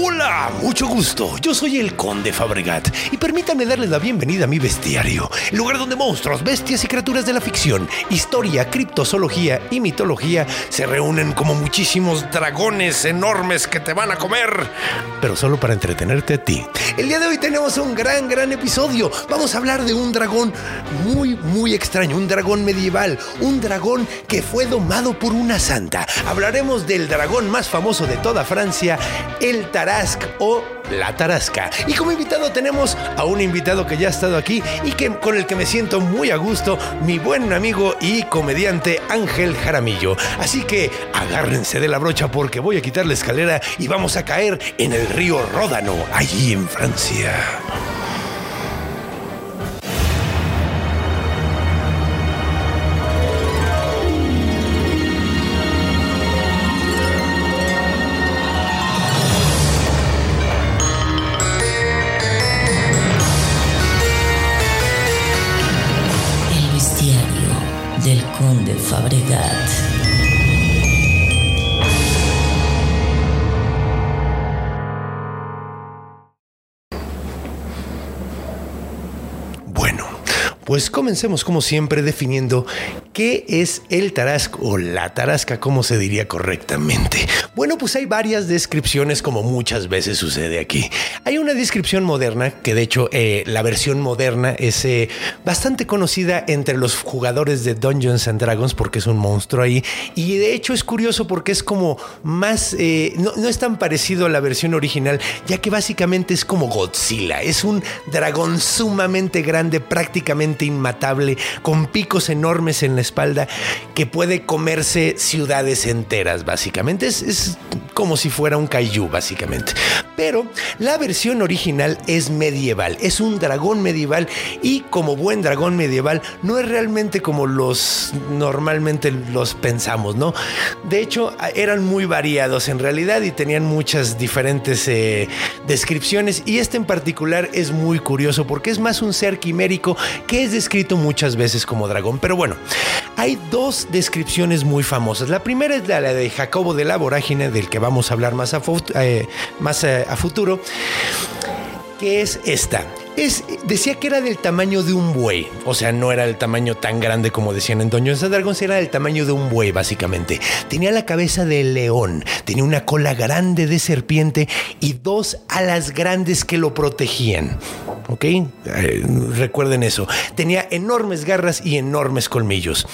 Hola, mucho gusto. Yo soy el Conde Fabregat y permítanme darles la bienvenida a mi bestiario, el lugar donde monstruos, bestias y criaturas de la ficción, historia, criptozoología y mitología se reúnen como muchísimos dragones enormes que te van a comer, pero solo para entretenerte a ti. El día de hoy tenemos un gran, gran episodio. Vamos a hablar de un dragón muy, muy extraño, un dragón medieval, un dragón que fue domado por una santa. Hablaremos del dragón más famoso de toda Francia, el Tarasque o la Tarasca. Y como invitado tenemos a un invitado que ya ha estado aquí y que, con el que me siento muy a gusto, mi buen amigo y comediante Ángel Jaramillo. Así que agárrense de la brocha porque voy a quitar la escalera y vamos a caer en el río Ródano, allí en Francia. Conde pues comencemos como siempre definiendo qué es el tarasco o la tarasca, como se diría correctamente. Bueno, pues hay varias descripciones como muchas veces sucede aquí. Hay una descripción moderna, que de hecho eh, la versión moderna es eh, bastante conocida entre los jugadores de Dungeons and Dragons porque es un monstruo ahí. Y de hecho es curioso porque es como más, eh, no, no es tan parecido a la versión original, ya que básicamente es como Godzilla. Es un dragón sumamente grande, prácticamente inmatable, con picos enormes en la espalda, que puede comerse ciudades enteras, básicamente. Es, como si fuera un kaiju, básicamente. Pero la versión original es medieval, es un dragón medieval y como buen dragón medieval no es realmente como los normalmente los pensamos, ¿no? De hecho, eran muy variados en realidad y tenían muchas diferentes eh, descripciones y este en particular es muy curioso porque es más un ser quimérico que es descrito muchas veces como dragón. Pero bueno, hay dos descripciones muy famosas. La primera es la de Jacobo de la Vorágine, del que vamos a hablar más a, eh, más a- a futuro, que es esta. Es, decía que era del tamaño de un buey, o sea, no era del tamaño tan grande como decían en and Dragons, era del tamaño de un buey, básicamente. Tenía la cabeza de león, tenía una cola grande de serpiente y dos alas grandes que lo protegían. ¿Ok? Eh, recuerden eso. Tenía enormes garras y enormes colmillos.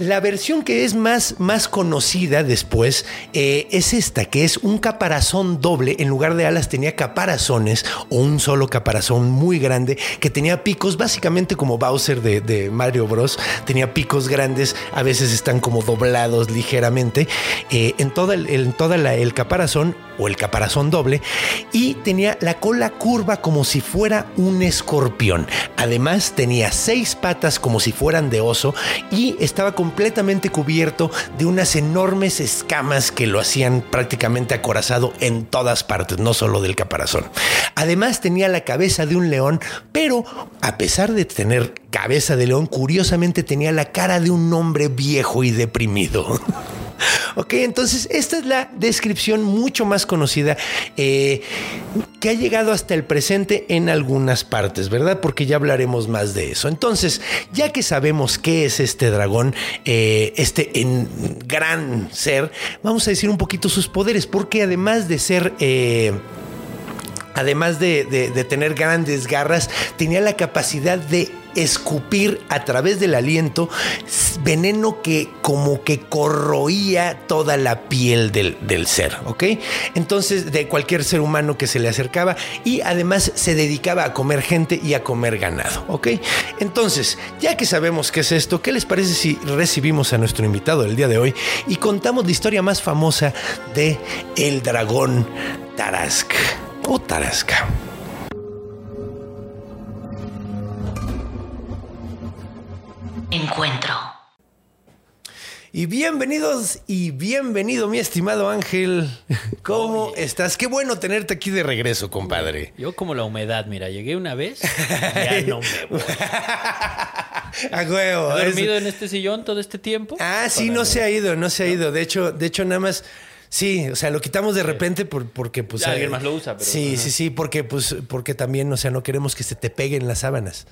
La versión que es más, más conocida después eh, es esta, que es un caparazón doble. En lugar de alas tenía caparazones o un solo caparazón muy grande que tenía picos básicamente como Bowser de, Mario Bros. Tenía picos grandes, a veces están como doblados ligeramente eh, en toda, el, toda la- el caparazón o el caparazón doble y tenía la cola curva como si fuera un escorpión. Además tenía seis patas como si fueran de oso y estaba completamente cubierto de unas enormes escamas que lo hacían prácticamente acorazado en todas partes, no solo del caparazón. Además tenía la cabeza de un león, pero a pesar de tener cabeza de león, curiosamente tenía la cara de un hombre viejo y deprimido. Ok, entonces esta es la descripción mucho más conocida eh, que ha llegado hasta el presente en algunas partes, ¿verdad? Porque ya hablaremos más de eso. Entonces, ya que sabemos qué es este dragón, eh, este gran ser, vamos a decir un poquito sus poderes, porque además de ser... eh, además de, de- tener grandes garras, tenía la capacidad de escupir a través del aliento veneno que como que corroía toda la piel del, del ser, ¿ok? Entonces, de cualquier ser humano que se le acercaba y además se dedicaba a comer gente y a comer ganado, ¿ok? Entonces, ya que sabemos qué es esto, ¿qué les parece si recibimos a nuestro invitado del día de hoy y contamos la historia más famosa de el dragón Tarask o Tarasca? Encuentro. Y bienvenidos y bienvenido, mi estimado Ángel. ¿Cómo estás? Qué bueno tenerte aquí de regreso, compadre. Yo como la humedad, mira, llegué una vez, ya no me voy. A huevo. ¿He es- dormido en este sillón todo este tiempo? Ah, sí, no se ha ido, no se ha ido. De hecho, de hecho, nada más. Sí, o sea, lo quitamos de repente por- porque pues. Ya alguien eh, más lo usa, pero- Sí, ajá. sí, sí, porque pues, porque también, o sea, no queremos que se te peguen las sábanas.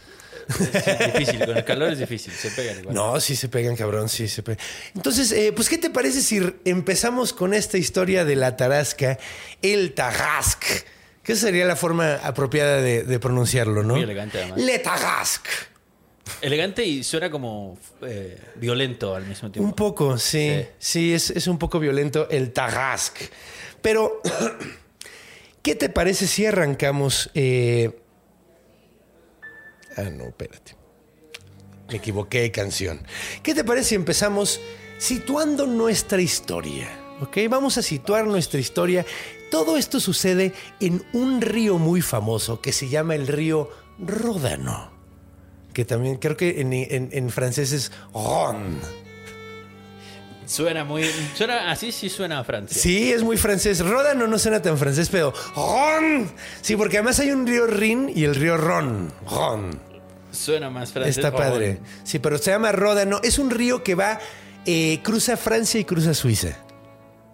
Sí, difícil, con el calor es difícil, se pegan igual. No, sí se pegan, cabrón, sí se pegan. Entonces, eh, pues, ¿qué te parece si empezamos con esta historia de la tarasca, el tarasc? ¿Qué sería la forma apropiada de, de pronunciarlo, no? Muy elegante, además. Le tarasc. Elegante y suena como eh, violento al mismo tiempo. Un poco, sí. Sí, Sí. es, es un poco violento el tarasc. Pero, ¿qué te parece si arrancamos? eh, Ah, no, espérate. Me equivoqué de canción. ¿Qué te parece si empezamos situando nuestra historia? ¿Ok? Vamos a situar nuestra historia. Todo esto sucede en un río muy famoso que se llama el río Ródano. Que también creo que en, en- en francés es Rhône. Suena muy. Suena así, sí suena a Francia. Sí, es muy francés. Ródano no suena tan francés, pero Ron. Sí, porque además hay un río Rin y el río Ron. Ron. Suena más francés. Está padre. Ron. Sí, pero se llama Ródano. Es un río que va, eh, cruza Francia y cruza Suiza.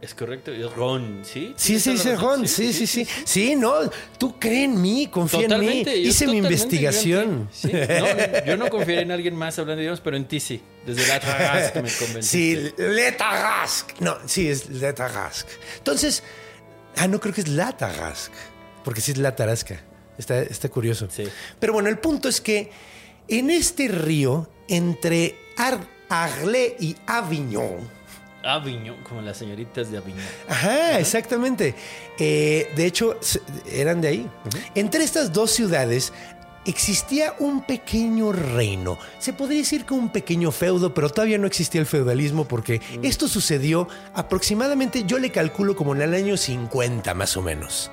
Es correcto, es Ron, ¿sí? Sí, sí, ¿Tienes sí, Ron. Sí, sí, sí. Sí, no, tú cree en mí, confía Totalmente. en mí. Hice mi investigación. yo en ti. Sí, no, yo no confiaré en alguien más hablando de idiomas, pero en ti sí. Desde la Tarasque me convenciste. Sí, Le Tarasque. No, sí, es Le Tarasque. Entonces, ah, no creo que es La Tarasque, porque sí es La Tarasca. Está, está curioso. Sí. Pero bueno, el punto es que en este río, entre Ar- y Avignon, Avignon, como las señoritas de Avignon. Ajá, exactamente. Eh, de hecho, eran de ahí. Entre estas dos ciudades existía un pequeño reino. Se podría decir que un pequeño feudo, pero todavía no existía el feudalismo porque esto sucedió aproximadamente, yo le calculo como en el año 50 más o menos,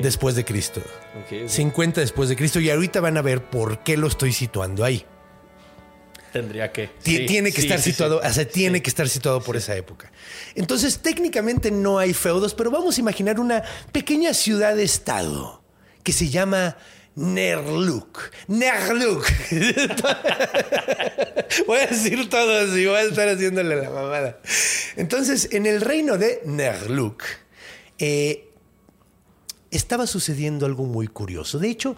después de Cristo. Ok, ok. 50 después de Cristo y ahorita van a ver por qué lo estoy situando ahí. Tendría que. Sí, tiene que sí, estar sí, situado, sí. o sea, tiene que estar situado por esa época. Entonces, técnicamente no hay feudos, pero vamos a imaginar una pequeña ciudad-estado que se llama Nerluk. Nerluk. voy a decir todo así, voy a estar haciéndole la mamada. Entonces, en el reino de Nerluk, eh, estaba sucediendo algo muy curioso. De hecho,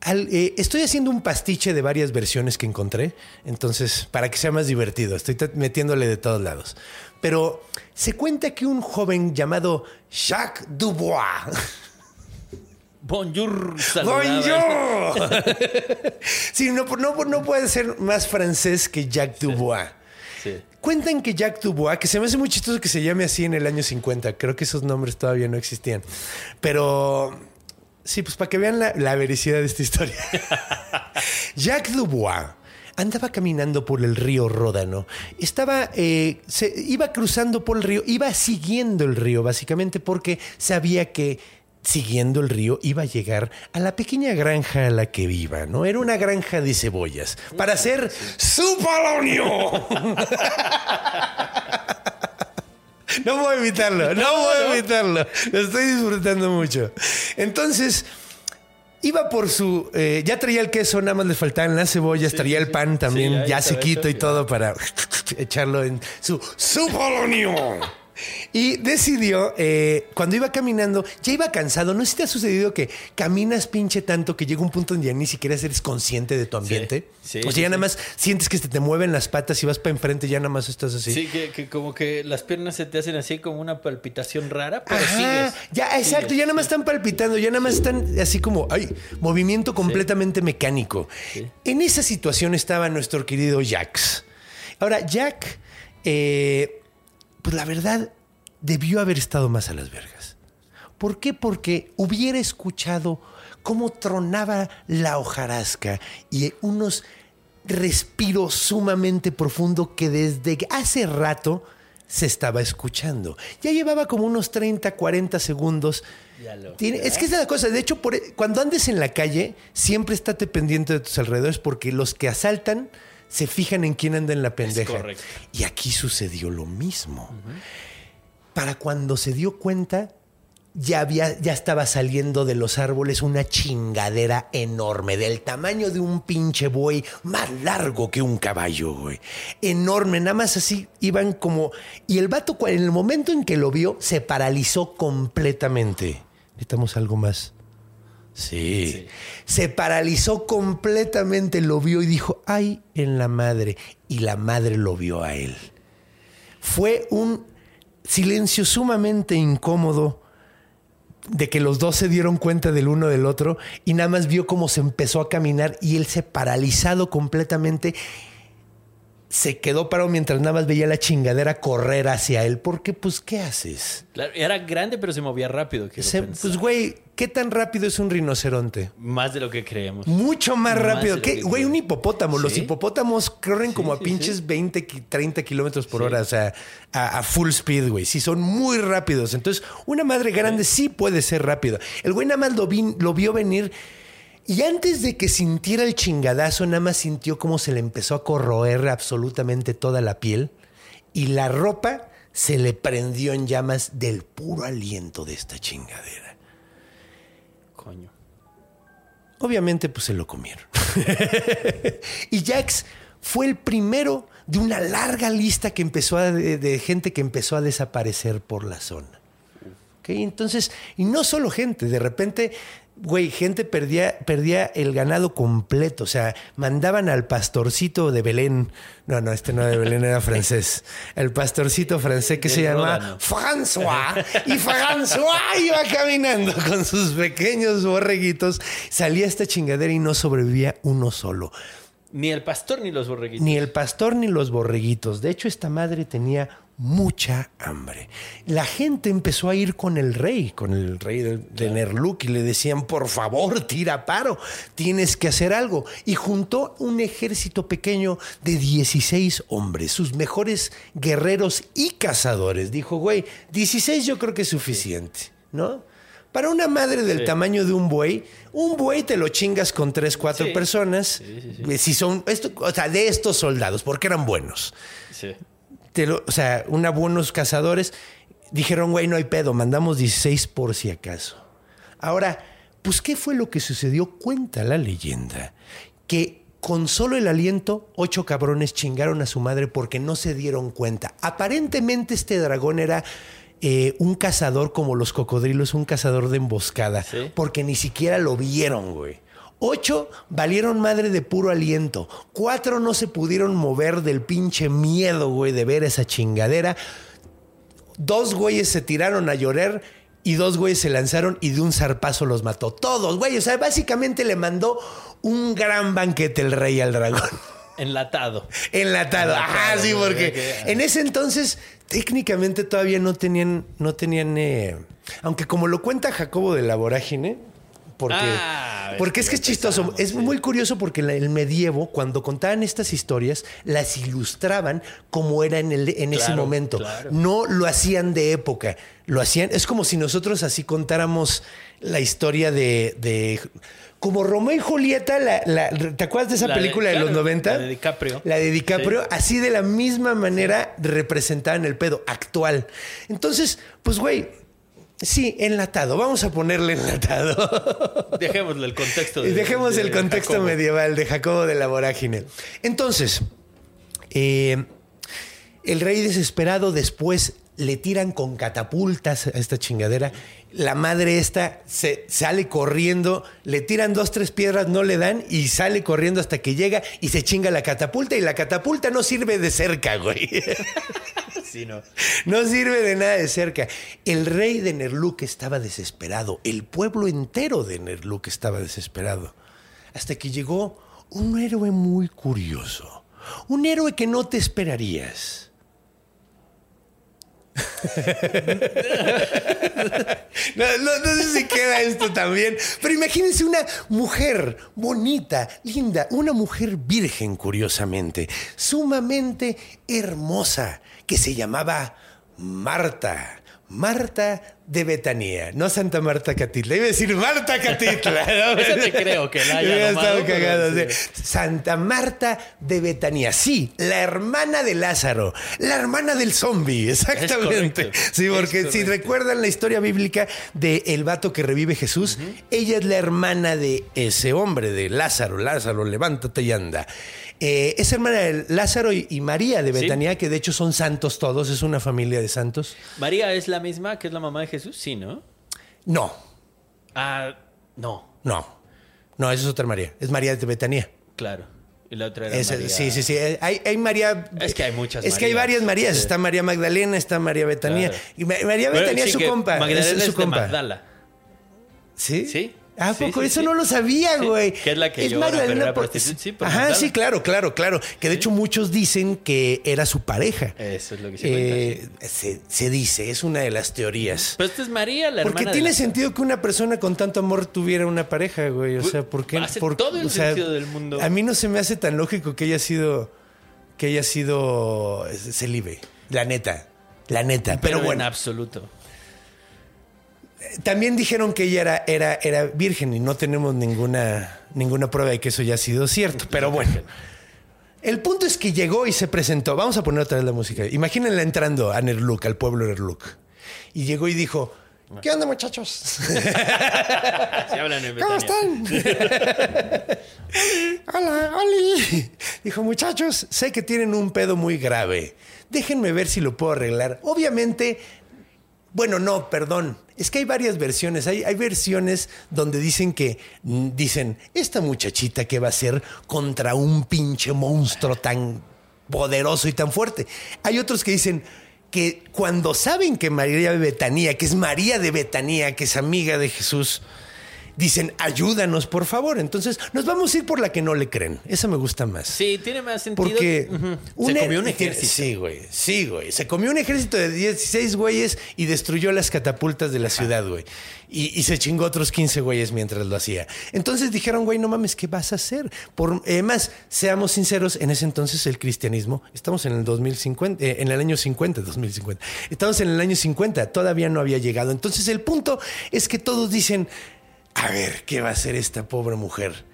al- eh, estoy haciendo un pastiche de varias versiones que encontré, entonces, para que sea más divertido, estoy metiéndole de todos lados. Pero se cuenta que un joven llamado Jacques Dubois. Bonjour. ¡Bonjour! sí, no, no, no puede ser más francés que Jacques Dubois. Sí. Cuentan que Jacques Dubois, que se me hace muy chistoso que se llame así en el año 50, creo que esos nombres todavía no existían. Pero sí, pues para que vean la, la veracidad de esta historia. Jacques Dubois andaba caminando por el río Ródano. Estaba, eh, se, iba cruzando por el río, iba siguiendo el río, básicamente porque sabía que siguiendo el río iba a llegar a la pequeña granja a la que viva, ¿no? Era una granja de cebollas para hacer su polonio. No puedo evitarlo, no puedo evitarlo. Lo estoy disfrutando mucho. Entonces, iba por su. eh, ya traía el queso, nada más le faltaban las cebollas, traía el pan también, Sí, ya sequito y todo para echarlo en su, su polonio. Y decidió, eh, cuando iba caminando, ya iba cansado. No sé si te ha sucedido que caminas pinche tanto que llega un punto donde ya ni siquiera eres consciente de tu ambiente. sí, o sea, sí, ya nada más sientes que se te mueven las patas y vas para enfrente, ya nada más estás así. Sí, que, que como que las piernas se te hacen así como una palpitación rara, pero Ajá, sigues. ya, exacto, Sigues, ya nada más están palpitando, ya nada más están así como, ay, movimiento completamente mecánico. En esa situación estaba nuestro querido Jax. Ahora, Jack, eh, pues la verdad, debió haber estado más a las vergas. ¿Por qué? Porque hubiera escuchado cómo tronaba la hojarasca y unos respiros sumamente profundo que desde hace rato se estaba escuchando. Ya llevaba como unos 30, 40 segundos. Ya lo- Tiene- es que es la cosa. De hecho, por- e, cuando andes en la calle, siempre estate pendiente de tus alrededores porque los que asaltan se fijan en quién anda en la pendeja. correcto. Y aquí sucedió lo mismo. Para cuando se dio cuenta, ya, había, ya estaba saliendo de los árboles una chingadera enorme, del tamaño de un pinche buey, más largo que un caballo, güey. Enorme, nada más así iban como... Y el vato, en el momento en que lo vio, se paralizó completamente. Necesitamos algo más. Sí. Se paralizó completamente, lo vio y dijo, ay, en la madre. Y la madre lo vio a él. Fue un silencio sumamente incómodo de que los dos se dieron cuenta del uno del otro y nada más vio cómo se empezó a caminar y él se paralizado completamente se quedó parado mientras nada más veía la chingadera correr hacia él porque pues ¿qué haces? Claro, era grande, pero se movía rápido. Se- pues güey, ¿qué tan rápido es un rinoceronte? Más de lo que creemos. Mucho más Más rápido. ¿Qué? Güey, un hipopótamo. Los hipopótamos corren como a sí, pinches sí. 20, ki- 30 kilómetros por hora, o sea, a, a full speed, güey. Sí, son muy rápidos. Entonces, una madre grande sí puede ser rápido. El güey nada más lo, vi- lo vio venir y antes de que sintiera el chingadazo, nada más sintió cómo se le empezó a corroer absolutamente toda la piel y la ropa se le prendió en llamas del puro aliento de esta chingadera. Coño. Obviamente, pues se lo comieron. y Jax fue el primero de una larga lista que empezó a- de, de gente que empezó a desaparecer por la zona. ¿Ok? Entonces, y no solo gente, de repente, güey, gente perdía, perdía el ganado completo. O sea, mandaban al pastorcito de Belén. No, no, este no de Belén era francés. El pastorcito francés que se llama Ródano. François. Y François iba caminando con sus pequeños borreguitos. Salía esta chingadera y no sobrevivía uno solo. Ni el pastor ni los borreguitos. Ni el pastor ni los borreguitos. De hecho, esta madre tenía mucha hambre. La gente empezó a ir con el rey, con el rey de, de Nerluk, y le decían, por favor, tira paro, tienes que hacer algo. Y juntó un ejército pequeño de 16 hombres, sus mejores guerreros y cazadores. Dijo, güey, 16 yo creo que es suficiente, ¿no? Para una madre del Sí. tamaño de un buey, un buey te lo chingas con tres, cuatro Sí. personas. Si son, esto, o sea, de estos soldados, porque eran buenos. Sí. Te lo- o sea, una buenos cazadores dijeron, güey, no hay pedo, mandamos 16 por si acaso. Ahora, pues, ¿qué fue lo que sucedió? Cuenta la leyenda que con solo el aliento, ocho cabrones chingaron a su madre porque no se dieron cuenta. Aparentemente este dragón era eh, un cazador como los cocodrilos, un cazador de emboscada, Sí. porque ni siquiera lo vieron, güey. Ocho valieron madre de puro aliento. Cuatro no se pudieron mover del pinche miedo, güey, de ver esa chingadera. Dos güeyes se tiraron a llorar y dos güeyes se lanzaron y de un zarpazo los mató. Todos, güey. O sea, básicamente le mandó un gran banquete el rey al dragón. Enlatado. Enlatado. Ajá, sí, porque que- en ese entonces técnicamente todavía no tenían, no tenían, eh, aunque como lo cuenta Jacobo de la vorágine, porque, Ah, porque es que es chistoso, es muy curioso porque en el medievo, cuando contaban estas historias, las ilustraban como era en, el, en ese momento. claro. No lo hacían de época, lo hacían, es como si nosotros así contáramos la historia de... de- como Romeo y Julieta, la- la- ¿te acuerdas de esa La de- película de, claro, los 90? la de DiCaprio. La de DiCaprio, Sí. así de la misma manera representaban el pedo actual. Entonces, pues, güey, sí, enlatado. Vamos a ponerle enlatado. Dejémosle el contexto. y de- dejemos de el contexto Jacobo. medieval de Jacobo de la Vorágine. Entonces, eh, el rey desesperado después le tiran con catapultas a esta chingadera. La madre esta se sale corriendo, le tiran dos, tres piedras, no le dan y sale corriendo hasta que llega y se chinga la catapulta y la catapulta no sirve de cerca, güey. No. No sirve de nada de cerca. El rey de Nerluk estaba desesperado. El pueblo entero de Nerluk estaba desesperado. Hasta que llegó un héroe muy curioso. Un héroe que no te esperarías. No, sé si queda esto también, pero imagínense una mujer bonita, linda, una mujer virgen, curiosamente, sumamente hermosa, que se llamaba Marta. Marta de Betanía, no Santa Marta Catitla. Iba a decir Marta Catitla. ¿no? Te creo que la haya cagado, sí. Santa Marta de Betanía. Sí, la hermana de Lázaro, la hermana del zombie, exactamente. Sí, porque si recuerdan la historia bíblica de el vato que revive Jesús, ella es la hermana de ese hombre, de Lázaro. Lázaro, levántate y anda. Eh, es hermana de Lázaro y, y María de Sí. Betania, que de hecho son santos todos, es una familia de santos. María es la misma que es la mamá de Jesús, sí, ¿no? No, Ah, no, no, no, esa es otra María, es María de Betania. claro. Y la otra era Esa- María. Sí, sí, sí. Hay, hay María. Es que hay muchas Es que hay Marías. varias Marías. Sí. Está María Magdalena, está María Betania. Claro. Y Ma- María Bueno, Betania sí es su compa. Magdalena es es, su de compa. Magdala. ¿Sí? Sí. ¿A Sí, poco? sí, Eso sí. no lo sabía, güey. que es la que llora, pero era prostituta, sí, por Ajá, Magdala. sí, claro, claro, claro. Que de hecho muchos dicen que era su pareja. Eso es lo que. Eh, se, se dice, es una de las teorías. Pero esta es María, la Porque hermana tiene de la- sentido que una persona con tanto amor tuviera una pareja, güey. O sea, ¿por qué? Hace por- todo el o sea, sentido del mundo. A mí no se me hace tan lógico que haya sido que haya sido eh, celibe. La neta. La neta. Pero, Pero, bueno, en absoluto. También dijeron que ella era, era, era virgen y no tenemos ninguna, ninguna prueba de que eso ya ha sido cierto. Pero bueno. El punto es que llegó y se presentó. Vamos a poner otra vez la música. Imagínenla entrando a Nerluk, al pueblo Nerluk. Y llegó y dijo: ¿Qué onda, muchachos? Si hablan en ¿Cómo están? Hola, Oli. Dijo, muchachos, sé que tienen un pedo muy grave. Déjenme ver si lo puedo arreglar. Obviamente, bueno, no, perdón. Es que hay varias versiones. Hay, hay versiones donde dicen que, mm, dicen, esta muchachita que va a ser contra un pinche monstruo tan poderoso y tan fuerte. Hay otros que dicen que cuando saben que María de Betanía, que es María de Betanía, que es amiga de Jesús, dicen, ayúdanos, por favor. Entonces, nos vamos a ir por la que no le creen. Esa me gusta más. Sí, tiene más sentido. Porque se comió un ejército. Sí, güey. Sí, güey. Se comió un ejército de 16 güeyes y destruyó las catapultas de la ciudad, güey. Y, y se chingó otros 15 güeyes mientras lo hacía. Entonces dijeron, güey, no mames, ¿qué vas a hacer? Por, además, seamos sinceros, en ese entonces el cristianismo, estamos en el 2050, eh, en el año 50, 2050. Estamos en el año 50, todavía no había llegado. Entonces el punto es que todos dicen, a ver, ¿qué va a hacer esta pobre mujer?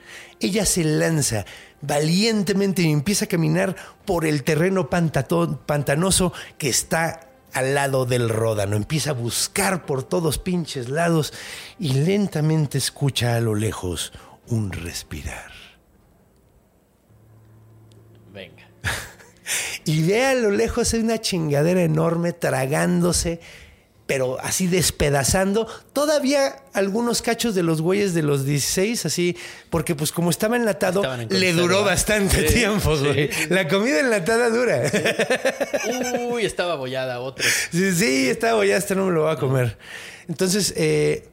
Ella se lanza valientemente y empieza a caminar por el terreno pantanoso que está al lado del ródano. Empieza a buscar por todos pinches lados y lentamente escucha a lo lejos un respirar. Venga. Y ve a lo lejos una chingadera enorme tragándose, pero así despedazando. Todavía algunos cachos de los güeyes de los 16, así, porque pues como estaba enlatado, en le duró bastante Sí, tiempo, sí. güey. La comida enlatada dura. Uy, estaba bollada otro. Sí, sí, estaba ya, este no me lo va a comer. Entonces, eh,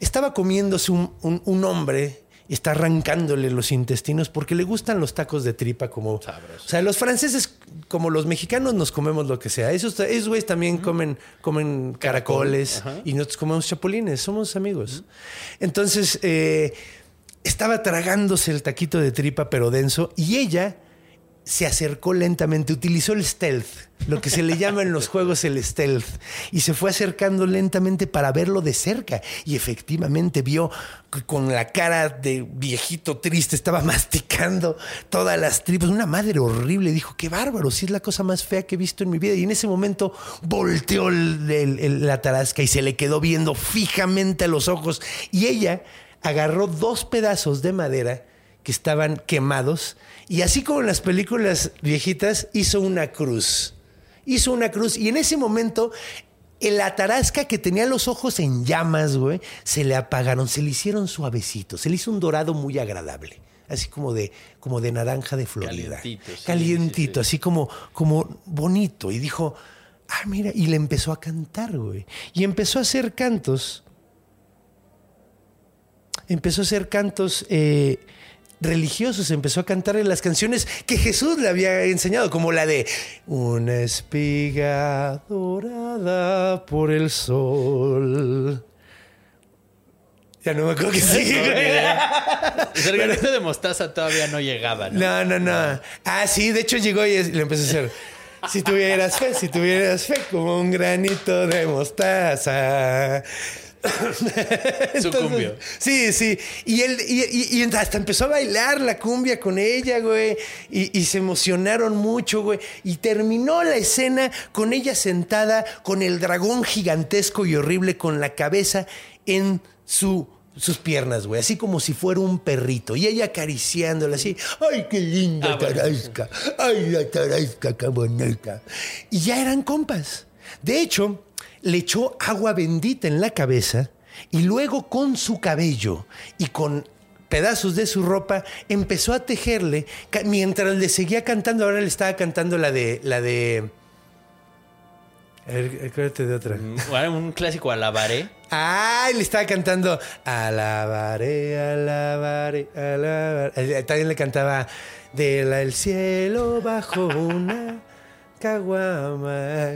estaba comiéndose un, un- un hombre está arrancándole los intestinos porque le gustan los tacos de tripa como... O sea, los franceses, como los mexicanos, nos comemos lo que sea. Esos, esos güeyes también comen, comen caracoles Ajá. y nosotros comemos chapulines. Somos amigos. Entonces, eh, estaba tragándose el taquito de tripa, pero denso, y ella se acercó lentamente, utilizó el stealth, lo que se le llama en los juegos el stealth, y se fue acercando lentamente para verlo de cerca. Y efectivamente vio que con la cara de viejito triste, estaba masticando todas las tripas, una madre horrible. Dijo, qué bárbaro, si es la cosa más fea que he visto en mi vida. Y en ese momento volteó el- la tarasca y se le quedó viendo fijamente a los ojos. Y ella agarró dos pedazos de madera que estaban quemados y así como en las películas viejitas hizo una cruz. Hizo una cruz y en ese momento el atarasca que tenía los ojos en llamas, güey, se le apagaron, se le hicieron suavecitos, se le hizo un dorado muy agradable. Así como de, como de naranja de Florida. Calientito, sí, Calientito, sí, sí. así como, como bonito. Y dijo, ah, mira, y le empezó a cantar, güey. Y empezó a hacer cantos empezó a hacer cantos eh, religiosos, empezó a cantar en las canciones que Jesús le había enseñado, como la de Una espiga dorada por el sol. Ya no me acuerdo que sigue. No, güey. El granito de mostaza todavía no llegaba, ¿no? No, no, no. Ah, sí, de hecho llegó y le empezó a hacer. Si tuvieras fe, si tuvieras fe como un granito de mostaza. Su cumbia. Sí, sí. Y él y, hasta empezó a bailar la cumbia con ella, güey. Y, y se emocionaron mucho, güey. Y terminó la escena con ella sentada con el dragón gigantesco y horrible con la cabeza en su sus piernas, güey, así como si fuera un perrito. Y ella acariciándola así. ¡Ay, qué linda Ah, tarasca! ¡Ay, la tarasca, qué bonita! Y ya eran compas. De hecho, le echó agua bendita en la cabeza y luego con su cabello y con pedazos de su ropa empezó a tejerle mientras le seguía cantando. Ahora le estaba cantando la de. La de. Acuérdate de otra. Bueno, un clásico alabaré. Ay, le estaba cantando Alabaré, alabaré, alabaré. Eh, También le cantaba Del cielo bajo una caguama.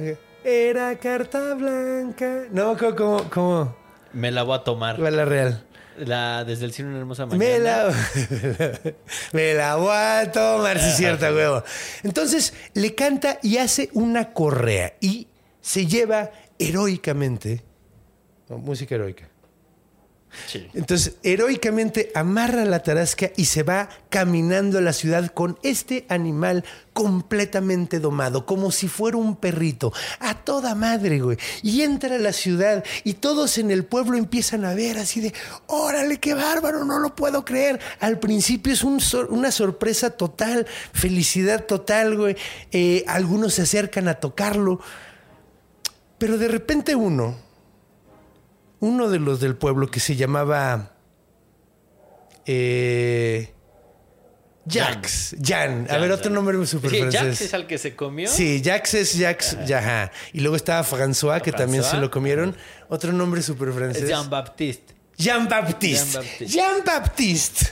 Era carta blanca. No, ¿cómo? ¿Cómo? Me la voy a tomar. Va la real. La, desde el cielo una hermosa mañana. Me la, me la voy a tomar, si es cierto, huevo. Entonces le canta y hace una correa y se lleva heroicamente. no, música heroica. Entonces, heroicamente amarra la tarasca y se va caminando a la ciudad con este animal completamente domado, como si fuera un perrito, a toda madre, güey. Y entra a la ciudad y todos en el pueblo empiezan a ver así de, órale, qué bárbaro, no lo puedo creer. Al principio es una sorpresa total, felicidad total, güey. Eh, algunos se acercan a tocarlo, pero de repente uno uno de los del pueblo que se llamaba eh, Jax, Jan. A Jan, ver, otro nombre super Sí, francés. Jax es al que se comió. Sí, Jax es Jax, ajá. Y luego estaba François, que también se lo comieron. Otro nombre super francés. Jean-Baptiste. Jean-Baptiste. Jean-Baptiste. Jean-Baptiste.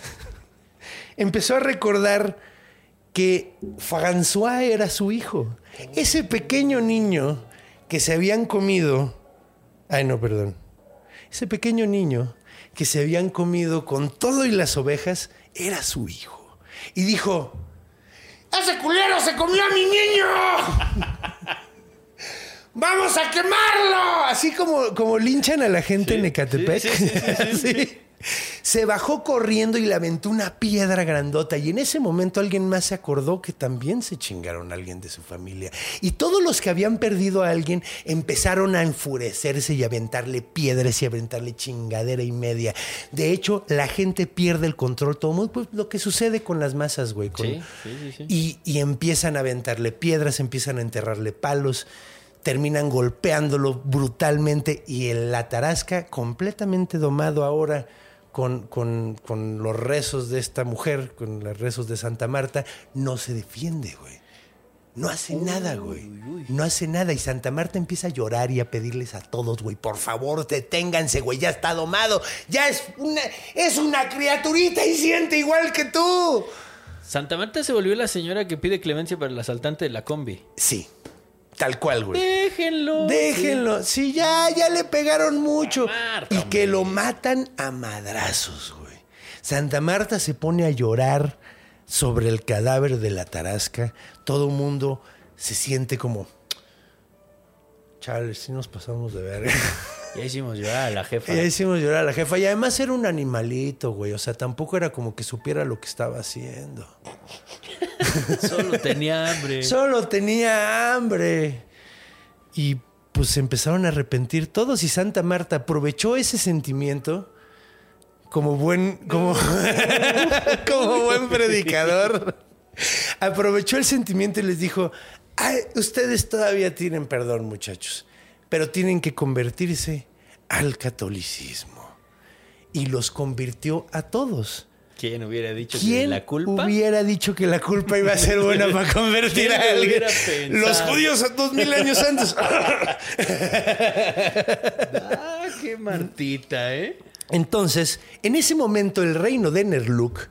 Empezó a recordar que François era su hijo. Ese pequeño niño que se habían comido. Ay, no, perdón. Ese pequeño niño que se habían comido con todo y las ovejas era su hijo. Y dijo: ¡Ese culero se comió a mi niño! ¡Vamos a quemarlo! Así como, como linchan a la gente en Ecatepec. sí. Se bajó corriendo y le aventó una piedra grandota. Y en ese momento alguien más se acordó que también se chingaron a alguien de su familia. Y todos los que habían perdido a alguien empezaron a enfurecerse y a aventarle piedras y a aventarle chingadera y media. De hecho, la gente pierde el control. Todo mundo, pues, lo que sucede con las masas, güey. con- Sí, sí, sí, y, y empiezan a aventarle piedras, empiezan a enterrarle palos, terminan golpeándolo brutalmente y el la tarasca completamente domado ahora con, con- con los rezos de esta mujer, con los rezos de Santa Marta, no se defiende, güey. No hace nada, güey. No hace nada. Y Santa Marta empieza a llorar y a pedirles a todos, güey, por favor, deténganse, güey. Ya está domado. Ya es una, es una criaturita y siente igual que tú. Santa Marta se volvió la señora que pide clemencia para el asaltante de la combi. Sí, tal cual, güey. Déjenlo. Déjenlo. Sí, ya, ya le pegaron mucho. Marta, y que hombre. lo matan a madrazos, güey. Santa Marta se pone a llorar sobre el cadáver de la tarasca. Todo mundo se siente como. Chale, sí nos pasamos de verga. Ya hicimos llorar a la jefa. Y ahí hicimos llorar a la jefa. Y además era un animalito, güey. O sea, tampoco era como que supiera lo que estaba haciendo. Solo tenía hambre. Solo tenía hambre. Y pues se empezaron a arrepentir todos y Santa Marta aprovechó ese sentimiento como buen, como, como buen predicador. Aprovechó el sentimiento y les dijo, "Ay, ustedes todavía tienen perdón muchachos, pero tienen que convertirse al catolicismo. Y los convirtió a todos. ¿Quién hubiera dicho que ¿Quién la culpa? hubiera dicho que la culpa iba a ser buena para convertir ¿Quién a alguien? Los judíos a dos mil años antes. Ah, qué Martita, ¿eh? Entonces, en ese momento el reino de Nerluk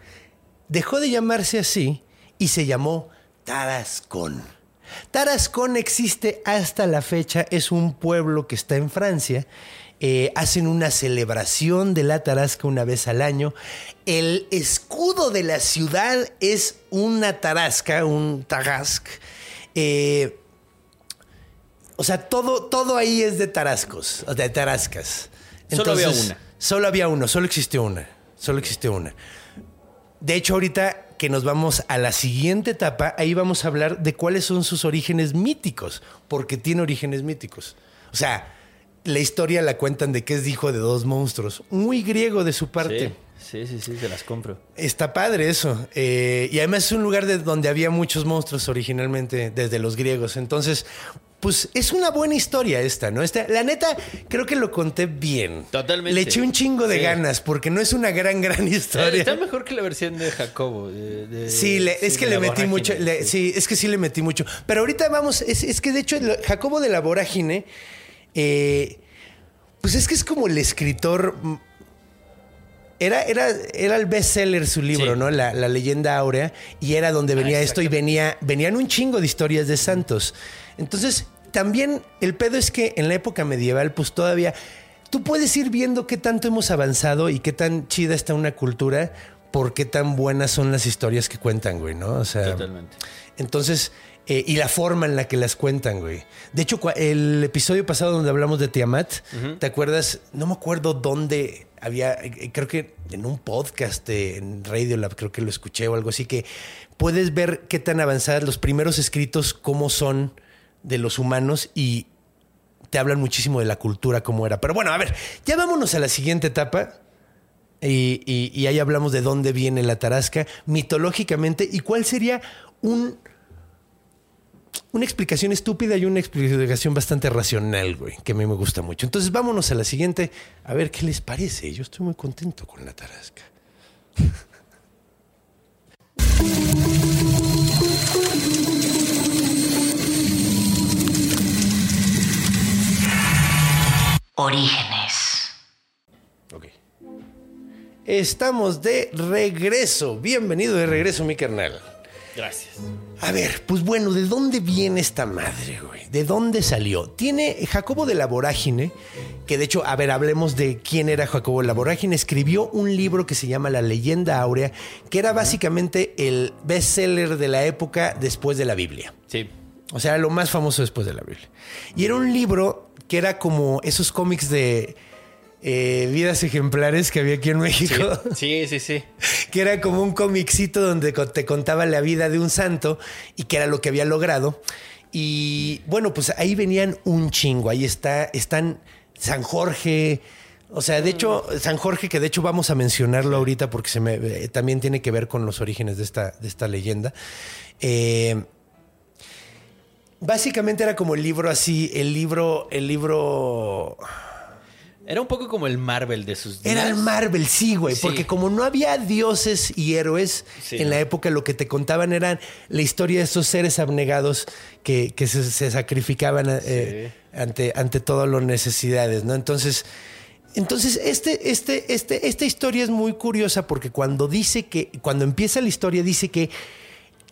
dejó de llamarse así y se llamó Tarascón. Tarascón existe hasta la fecha, es un pueblo que está en Francia. Eh, hacen una celebración de la tarasca una vez al año. El escudo de la ciudad es una tarasca, un tarasc. Eh, O sea, todo, todo ahí es de tarascos, o de tarascas. Solo había una. Solo había uno, solo existió una. Solo existió una. De hecho, ahorita que nos vamos a la siguiente etapa, ahí vamos a hablar de cuáles son sus orígenes míticos, porque tiene orígenes míticos. O sea, la historia la cuentan de que es hijo de dos monstruos. Muy griego de su parte. Sí, sí, sí, se las compro. Está padre eso. Eh, y además es un lugar de donde había muchos monstruos originalmente, desde los griegos. Entonces, pues es una buena historia esta, ¿no? Esta, la neta, creo que lo conté bien. Totalmente. Le eché un chingo de Sí. ganas, porque no es una gran, gran historia. Está mejor que la versión de Jacobo. de- de- Sí, le- es que le metí vorágine, mucho. le- sí. es que sí le metí mucho. Pero ahorita vamos, es, es que de hecho, Jacobo de la Vorágine, eh, pues es que es como el escritor. mm, Era, era, era el bestseller su libro, Sí. ¿no? La, la leyenda áurea. Y era donde venía esto y venía, venían un chingo de historias de santos. Entonces, también el pedo es que en la época medieval, pues todavía. Tú puedes ir viendo qué tanto hemos avanzado y qué tan chida está una cultura por qué tan buenas son las historias que cuentan, güey, ¿no? O sea, Totalmente. entonces, eh, y la forma en la que las cuentan, güey. De hecho, el episodio pasado donde hablamos de Tiamat, ¿te acuerdas? No me acuerdo dónde había, eh, creo que en un podcast eh, en Radiolab, creo que lo escuché o algo así, que puedes ver qué tan avanzadas los primeros escritos, cómo son de los humanos y te hablan muchísimo de la cultura, cómo era. Pero bueno, a ver, ya vámonos a la siguiente etapa. Y, y- y ahí hablamos de dónde viene la tarasca mitológicamente y cuál sería un, una explicación estúpida y una explicación bastante racional, güey, que a mí me gusta mucho. Entonces vámonos a la siguiente, a ver qué les parece. Yo estoy muy contento con la tarasca. Orígenes. Ok. Estamos de regreso. Bienvenido de regreso, mi carnal. Gracias. A ver, pues bueno, ¿de dónde viene esta madre, güey? ¿De dónde salió? Tiene Jacobo de la Vorágine, que de hecho, a ver, hablemos de quién era Jacobo de la Vorágine. Escribió un libro que se llama La leyenda áurea, que era básicamente el bestseller de la época después de la Biblia. Sí. O sea, lo más famoso después de la Biblia. Y era un libro que era como esos cómics de eh, vidas ejemplares que había aquí en México Sí, sí, sí. que era como un comicito donde te contaba la vida de un santo y que era lo que había logrado. Y bueno, pues ahí venían un chingo. Ahí está, están San Jorge. O sea, de hecho, San Jorge, que de hecho vamos a mencionarlo ahorita porque se me, eh, también tiene que ver con los orígenes de esta, de esta leyenda. Eh, básicamente era como el libro así, el libro, el libro Era un poco como el Marvel de sus días. Era el Marvel, sí, güey. Sí. Porque como no había dioses y héroes Sí, en la época, lo que te contaban eran la historia de esos seres abnegados que, que se, se sacrificaban eh, ante, ante todas las necesidades, ¿no? Entonces, entonces este, este, este, esta historia es muy curiosa porque cuando dice que, cuando empieza la historia, dice que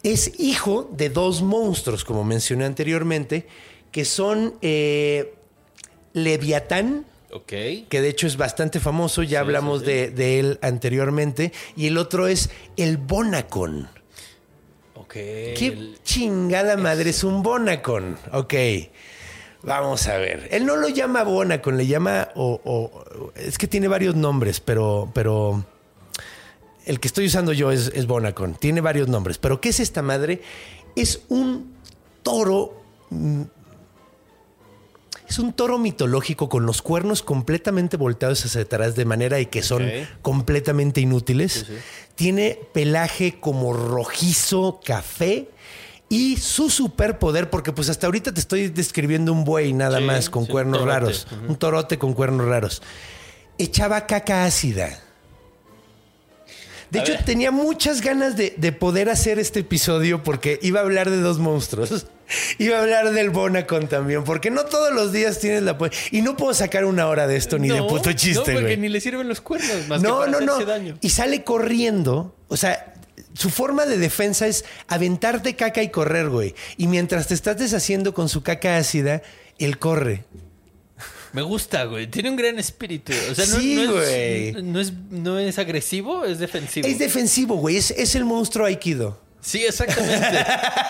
es hijo de dos monstruos, como mencioné anteriormente, que son eh, Leviatán Ok. que de hecho es bastante famoso, ya hablamos sí, sí. De, de él anteriormente, y el otro es el Bonacon. Ok. ¿Qué El- chingada madre es un Bonacon? Ok, vamos a ver. Él no lo llama Bonacon, le llama, o, o- es que tiene varios nombres, pero, pero el que estoy usando yo es, es Bonacon, tiene varios nombres, pero ¿qué es esta madre? Es un toro mm, es un toro mitológico con los cuernos completamente volteados hacia atrás de manera de que son completamente inútiles. Sí, sí. Tiene pelaje como rojizo café y su superpoder, porque pues hasta ahorita te estoy describiendo un buey nada Sí, más con cuernos torote. raros, un torote con cuernos raros. Echaba caca ácida. De A hecho, ver. tenía muchas ganas de, de poder hacer este episodio porque iba a hablar de dos monstruos. Iba a hablar del Bonacon también, porque no todos los días tienes la... Y no puedo sacar una hora de esto ni de No, puto No, chiste, porque güey. ni le sirven los cuernos más que No, para no, no. daño. Y sale corriendo. O sea, su forma de defensa es aventarte caca y correr, güey. Y mientras te estás deshaciendo con su caca ácida, él corre. Me gusta, güey. Tiene un gran espíritu. O sea, no, Sí, no güey. es, no, es, no es agresivo, es defensivo. Es defensivo, güey. Es, es el monstruo Aikido. Sí, exactamente.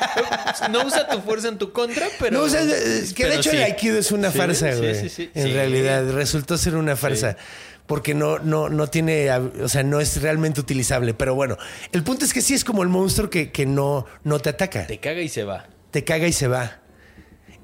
no usa tu fuerza en tu contra, pero. No, o sea, es que de hecho sí. el Aikido es una Sí, farsa, sí, güey. sí, sí. En realidad, resultó ser una farsa. Porque no, no, no tiene, o sea, no es realmente utilizable. Pero bueno, el punto es que sí es como el monstruo que, que no, no te ataca. Te caga y se va. te caga y se va.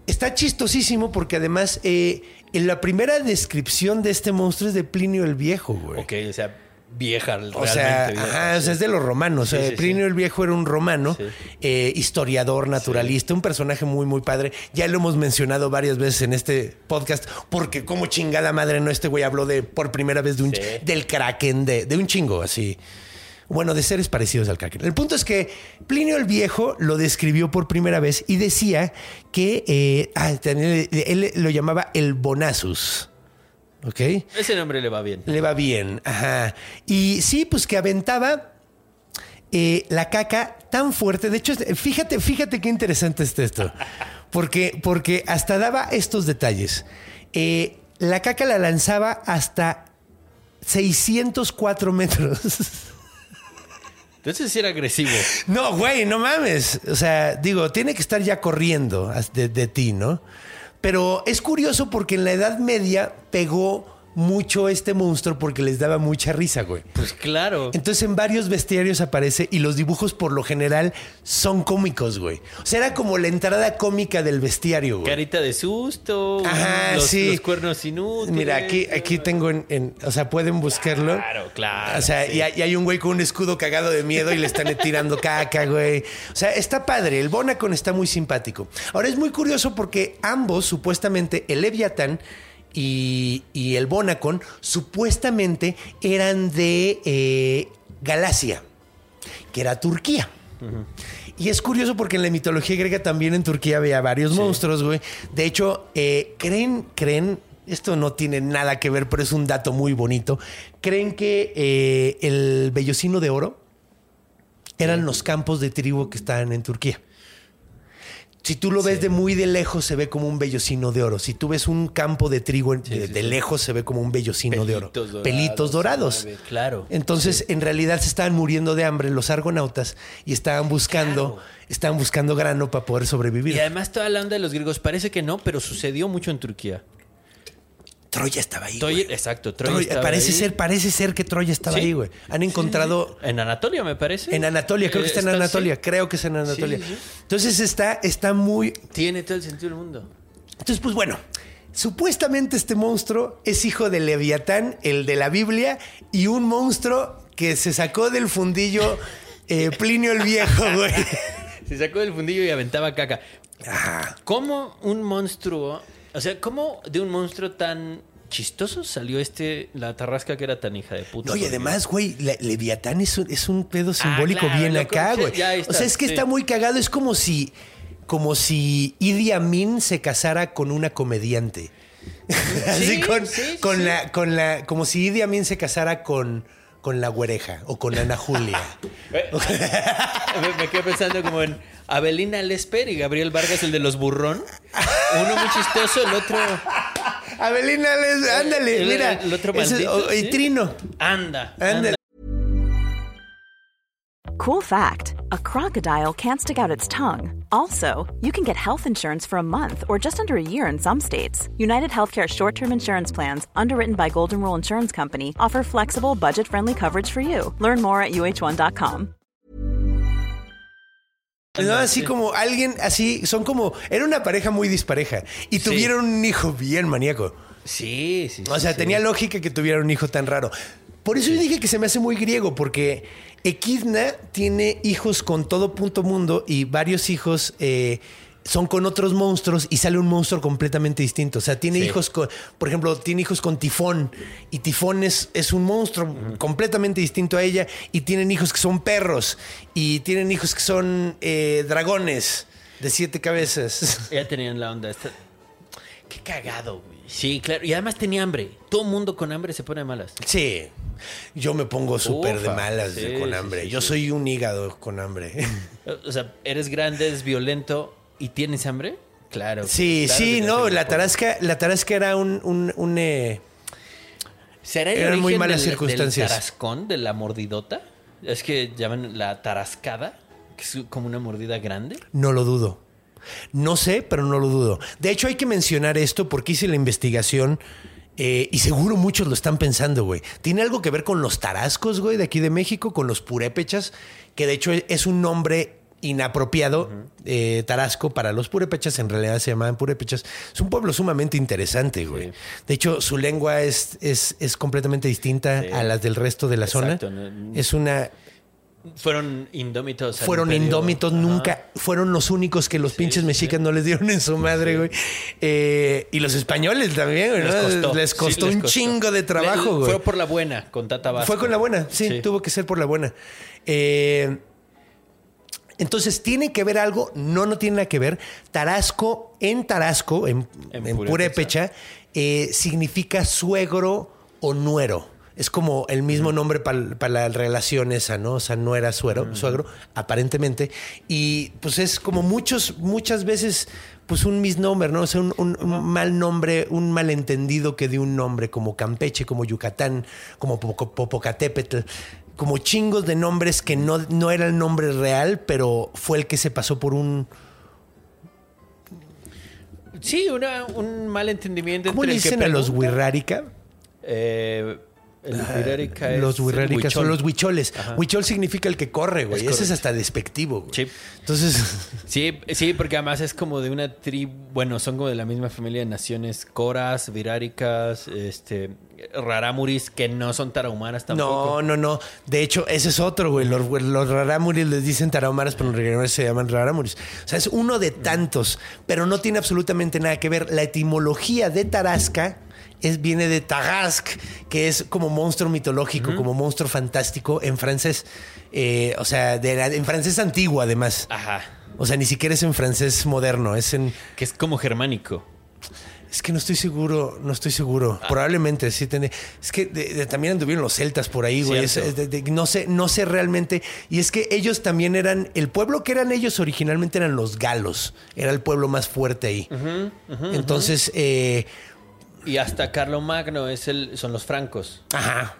Está chistosísimo porque además eh, en la primera descripción de este monstruo es de Plinio el Viejo, güey. Ok, o sea, vieja. O sea, ajá, o sea, es de los romanos. Sí, sí, Plinio el Viejo era un romano, eh, historiador, naturalista, un personaje muy, muy padre. Ya lo hemos mencionado varias veces en este podcast, porque como chingada madre, no, este güey habló de por primera vez de un, del kraken, de, de un chingo, así. Bueno, de seres parecidos al kraken. El punto es que Plinio el Viejo lo describió por primera vez y decía que eh, ah, también, él lo llamaba el Bonasus. ¿Ok? Ese nombre le va bien. Le va bien, ajá. Y sí, pues que aventaba eh, la caca tan fuerte. De hecho, fíjate, fíjate qué interesante está esto. Porque, porque hasta daba estos detalles. Eh, la caca la lanzaba hasta 604 metros. Entonces era agresivo. No, güey, no mames. O sea, digo, tiene que estar ya corriendo de ti, ¿no? Pero es curioso porque en la Edad Media pegó mucho este monstruo porque les daba mucha risa, güey. Pues claro. Entonces en varios bestiarios aparece y los dibujos por lo general son cómicos, güey. O sea, era como la entrada cómica del bestiario, güey. Carita de susto. Ajá, los, sí. los cuernos inútiles. Mira, aquí, aquí tengo en, en- O sea, pueden buscarlo. Claro, claro. O sea, sí. y, hay, y hay un güey con un escudo cagado de miedo y le están tirando caca, güey. O sea, está padre. El Bonacon está muy simpático. Ahora es muy curioso porque ambos, supuestamente, el Leviatán y, y el Bonacon, supuestamente eran de eh, Galacia, que era Turquía. Y es curioso porque en la mitología griega también en Turquía había varios monstruos, güey. De hecho, eh, creen, creen, esto no tiene nada que ver, pero es un dato muy bonito. Creen que eh, el vellocino de oro eran los campos de trigo que estaban en Turquía. Si tú lo ves de muy de lejos, se ve como un vellocino de oro. Si tú ves un campo de trigo de, sí, de sí. lejos, se ve como un vellocino de oro. Pelitos dorados, Pelitos dorados. claro. Entonces, en realidad se estaban muriendo de hambre los argonautas y estaban buscando, Claro. estaban buscando grano para poder sobrevivir. Y además toda la onda de los griegos parece que no, pero sucedió mucho en Turquía. Troya estaba ahí. Troya- exacto, Troya Troya- estaba parece ahí. ser, parece ser que Troya estaba Sí. ahí, güey. Han encontrado En Anatolia, me parece. en Anatolia, creo que Eh, está en sí. Anatolia, creo que está en Anatolia. sí, sí. Entonces está, está muy. Tiene todo el sentido del mundo. Entonces, pues bueno. Supuestamente este monstruo es hijo de Leviatán, el de la Biblia, y un monstruo que se sacó del fundillo eh, Plinio el Viejo, güey. Se sacó del fundillo y aventaba caca. Ah, ¿Cómo un monstruo, o sea, cómo de un monstruo tan chistoso salió este, la tarrasca que era tan hija de puta? No, y además, güey, Leviatán es un, es un pedo simbólico Ah, claro, bien acá, güey. O sea, es que sí. está muy cagado. Es como si, como si Idi Amin se casara con una comediante. Así Sí, con, sí, con sí. la, con la, como si Idi Amin se casara con, con la güereja o con Ana Julia. Eh, me, me quedé pensando como en Abelina Lesper y Gabriel Vargas, el de los burrón. Uno muy chistoso, el otro. Abelina, les- ándale, el- mira. el otro Ese- maldito, o- y sí. Trino. Anda. Ándale. Cool fact a crocodile can't stick out its tongue. Also, you can get health insurance for a month or just under a year in some states. United Healthcare short term insurance plans, underwritten by Golden Rule Insurance Company, offer flexible, budget friendly coverage for you. Learn more at uh1.com. No, así como alguien, así, son como, era una pareja muy dispareja y Sí. tuvieron un hijo bien maníaco. Sí, sí. O sea, sí. tenía lógica que tuviera un hijo tan raro. Por eso yo dije que se me hace muy griego, porque Equidna tiene hijos con todo punto mundo y varios hijos eh, son con otros monstruos y sale un monstruo completamente distinto. O sea, tiene Sí. hijos con, por ejemplo, tiene hijos con Tifón y Tifón es, es un monstruo completamente distinto a ella y tienen hijos que son perros y tienen hijos que son eh, dragones de siete cabezas. Ya tenían la onda. esta- Qué cagado, güey. Sí, claro. Y además tenía hambre. Todo mundo con hambre se pone de malas. Sí, yo me pongo súper de malas Sí, con sí, hambre. sí, yo sí. soy un hígado con hambre. O sea, eres grande, eres violento y tienes hambre. Claro. Sí, claro sí, no, la tarasca, la tarasca era un, un, un, eh, ¿Será el Eran muy malas del, circunstancias. del tarascón, de la mordidota? Es que llaman la tarascada. que es como una mordida grande. No lo dudo. No sé, pero no lo dudo. De hecho, hay que mencionar esto porque hice la investigación eh, y seguro muchos lo están pensando, güey. Tiene algo que ver con los tarascos, güey, de aquí de México, con los purépechas, que de hecho es un nombre inapropiado, eh, Tarasco, para los purépechas, en realidad se llamaban purépechas. Es un pueblo sumamente interesante, güey. De hecho, su lengua es, es, es completamente distinta Sí. a las del resto de la Exacto, zona. Es una... Fueron indómitos. Fueron indómitos, Ajá. nunca fueron los únicos que los pinches mexicas no les dieron en su madre, güey. Eh, y los españoles también, güey. Les ¿no? costó. Les costó les un costó. chingo de trabajo, Le- güey. Fue por la buena, con Tata Vasco. Fue con la buena, sí, tuvo que ser por la buena. Eh, entonces, ¿tiene que ver algo? No, no tiene nada que ver. Tarasco, en Tarasco, en, En en purépecha. Eh, significa suegro o nuero. Es como el mismo nombre para la relación esa, ¿no? O sea, no era suero, suegro, aparentemente. Y pues es como muchos, muchas veces, pues un misnomer, ¿no? O sea, un, un- un mal nombre, un malentendido que de un nombre, como Campeche, como Yucatán, como Popo- Popocatépetl, como chingos de nombres que no, no era el nombre real, pero fue el que se pasó por un. Sí, una- un malentendimiento ¿Cómo entre le el que dicen a los Wixárika? Eh, el Wixárika es Los el huirráricas son los huicholes. Huichol significa el que corre, güey. Es Ese es hasta despectivo, güey. Sí. Entonces, Sí, sí, porque además es como de una tribu, bueno, son como de la misma familia de naciones coras, viráricas, este, rarámuris, que no son tarahumaras tampoco. no, no, no. De hecho, ese es otro, güey. Los, los rarámuris les dicen tarahumaras, pero en realidad se llaman rarámuris. O sea, es uno de tantos, pero no tiene absolutamente nada que ver. La etimología de Tarasca es, viene de Tarasque, que es como monstruo mitológico, como monstruo fantástico en francés. Eh, o sea, de la- en francés antiguo, además. Ajá, O sea, ni siquiera es en francés moderno, es en... que es como germánico. Es que no estoy seguro, no estoy seguro. Probablemente sí tiene. Es que de- de- también anduvieron los celtas por ahí, güey. Es- de- no sé, no sé realmente. Y es que ellos también eran el pueblo que eran ellos originalmente eran los galos. Era el pueblo más fuerte ahí. Entonces, eh, Y hasta Carlomagno es el, son los francos. ajá.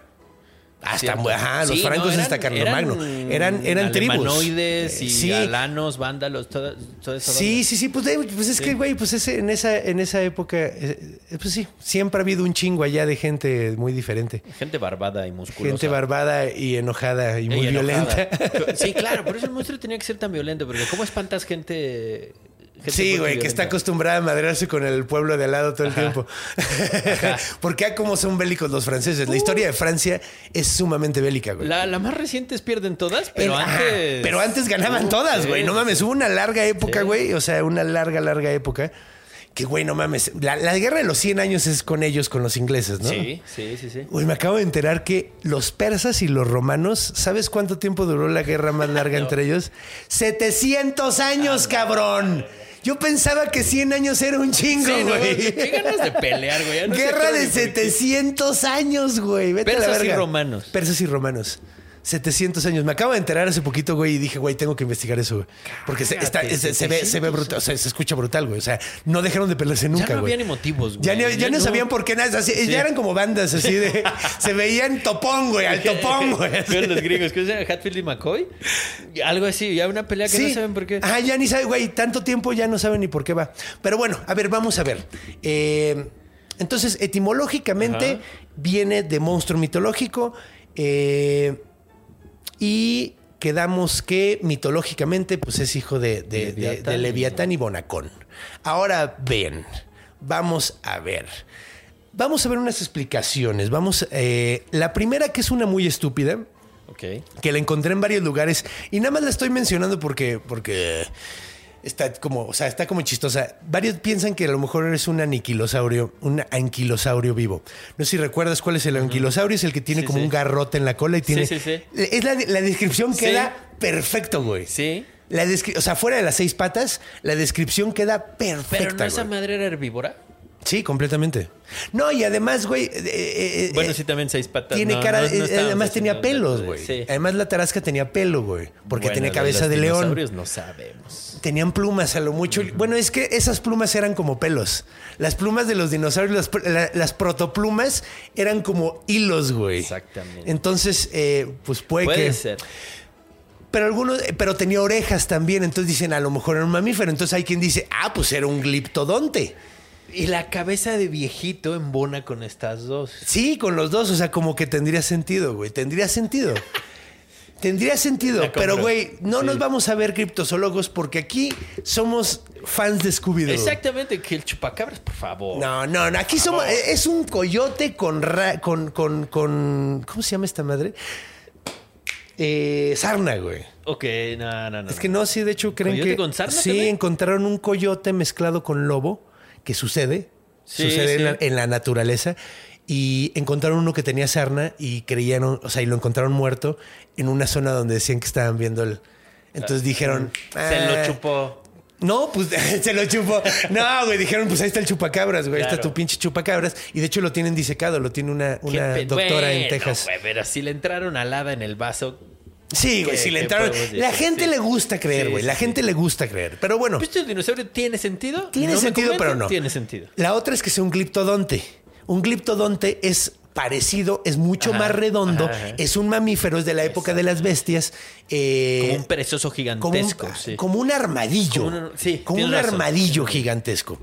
Hasta, Cierto. ajá, los Sí, francos no, eran- hasta Carlomagno. Eran, eran, tribus. alemanoides y Sí. alanos, vándalos, toda, toda esa Sí, banda. sí, sí, pues, pues es que, güey, pues ese- en, esa, en esa época, eh, eh, pues sí, siempre ha habido un chingo allá de gente muy diferente. Gente barbada y musculosa. Gente barbada y enojada y Y muy enojada. violenta. Sí, claro, por eso el monstruo tenía que ser tan violento, porque ¿cómo espantas gente? Sí, güey, que está acostumbrada a madrearse con el pueblo de al lado todo el tiempo. Porque a cómo son bélicos los franceses. La historia de Francia es sumamente bélica, güey. La, la más reciente es pierden todas, pero El- ajá, antes. pero antes ganaban Uh, todas, güey. No mames, hubo una larga época, güey. O sea, una larga, larga época. Que, güey, no mames. La, la guerra de los 100 años es con ellos, con los ingleses, ¿no? Sí, sí, sí, sí. Güey, me acabo de enterar que los persas y los romanos, ¿sabes cuánto tiempo duró la guerra más larga entre ellos? 700 años, Ah, cabrón. Yo pensaba que 100 años era un chingo, Sí, no, güey. qué ganas de pelear, güey. No Guerra de ni por qué. 700 años, güey. Vete a la Persas y verga. romanos. Persas y romanos. 700 años. Me acabo de enterar hace poquito, güey, y dije, güey, tengo que investigar eso, güey. Porque se, está- se- se ve, se ve 700. brutal, o sea, se escucha brutal, güey. O sea, no dejaron de pelearse Ya nunca, no güey. había ni motivos, güey. Ya, ni- ya no, no. sabían por qué nada. así- Ya eran como bandas así de. se veían topón, güey, al topón, güey. Fueron los gringos, ¿qué era? Hatfield y McCoy. Algo así, ya una pelea que no saben por qué. Ah, ya ni saben, güey. Tanto tiempo ya no saben ni por qué va. Pero bueno, a ver, vamos a ver. Eh, entonces, etimológicamente Ajá. viene de monstruo mitológico. eh, y quedamos que mitológicamente, pues es hijo de, de- de- de Leviatán. Y Bonacón. Ahora bien, vamos a ver. Vamos a ver unas explicaciones. Vamos, eh, la primera que es una muy estúpida que la encontré en varios lugares y nada más la estoy mencionando porque porque está como, o sea, está como chistosa. Varios piensan que a lo mejor eres un aniquilosaurio, un anquilosaurio vivo. No sé si recuerdas cuál es el anquilosaurio, es el que tiene Sí, como sí. un garrote en la cola y tiene sí, sí. Es la, la descripción Sí. queda perfecto, güey. Sí. La o sea, fuera de las seis patas, la descripción queda perfecta. Pero no esa madre era herbívora. Sí, completamente. No, y además, güey, eh, eh, Bueno, eh, sí, también seis patas. tiene No, cara, no- no eh, estábamos además tenía pelos, güey. Sí. Además la tarasca tenía pelo, güey, porque Bueno, tenía de cabeza los de león. dinosaurios No sabemos. Tenían plumas a lo mucho. Bueno, es que esas plumas eran como pelos. Las plumas de los dinosaurios, las, la- las protoplumas eran como hilos, güey. Exactamente. Entonces, eh, pues puede, Puede que... ser. Pero algunos, pero tenía orejas también, entonces dicen a lo mejor era un mamífero. Entonces hay quien dice, ah, pues era un gliptodonte. Y la cabeza de viejito embona con estas dos. Sí, con los dos, o sea, como que tendría sentido, güey. Tendría sentido. Tendría sentido, pero güey, no Sí. nos vamos a ver criptozoólogos porque aquí somos fans de Scooby-Doo. Exactamente, que el chupacabras, por favor. No, no, no. Aquí somos. Es un coyote con, ra- con, con, con. ¿Cómo se llama esta madre? Eh, sarna, güey. Ok, no, no, no. Es que no, sí, de hecho creen ¿Coyote que. con sarna Sí, también? encontraron un coyote mezclado con lobo, que sucede. Sí, sucede En, la, en la naturaleza. Y encontraron uno que tenía sarna y creyeron, o sea, y lo encontraron muerto en una zona donde decían que estaban viendo el. Entonces dijeron. Se "Ah, lo chupó. no, pues se lo chupó. No, güey, dijeron, pues ahí está el chupacabras, güey. Ahí está Claro. tu pinche chupacabras. Y de hecho lo tienen disecado, lo tiene una, doctora en Texas. güey, pero si le entraron alada en el vaso. Sí, güey, ¿Qué- si le entraron. La gente Sí. le gusta creer, güey. sí, la sí. gente le gusta creer. Pero bueno, ¿Viste el dinosaurio tiene sentido? tiene ¿No me sentido, pero no. Tiene sentido. La otra es que sea un gliptodonte. Un gliptodonte es parecido, es mucho Ajá, más redondo, ajá, ajá. es un mamífero, es de la época de las bestias. eh, Como un perezoso como un, gigantesco. sí. como un armadillo. Como sí, como un razón. armadillo gigantesco.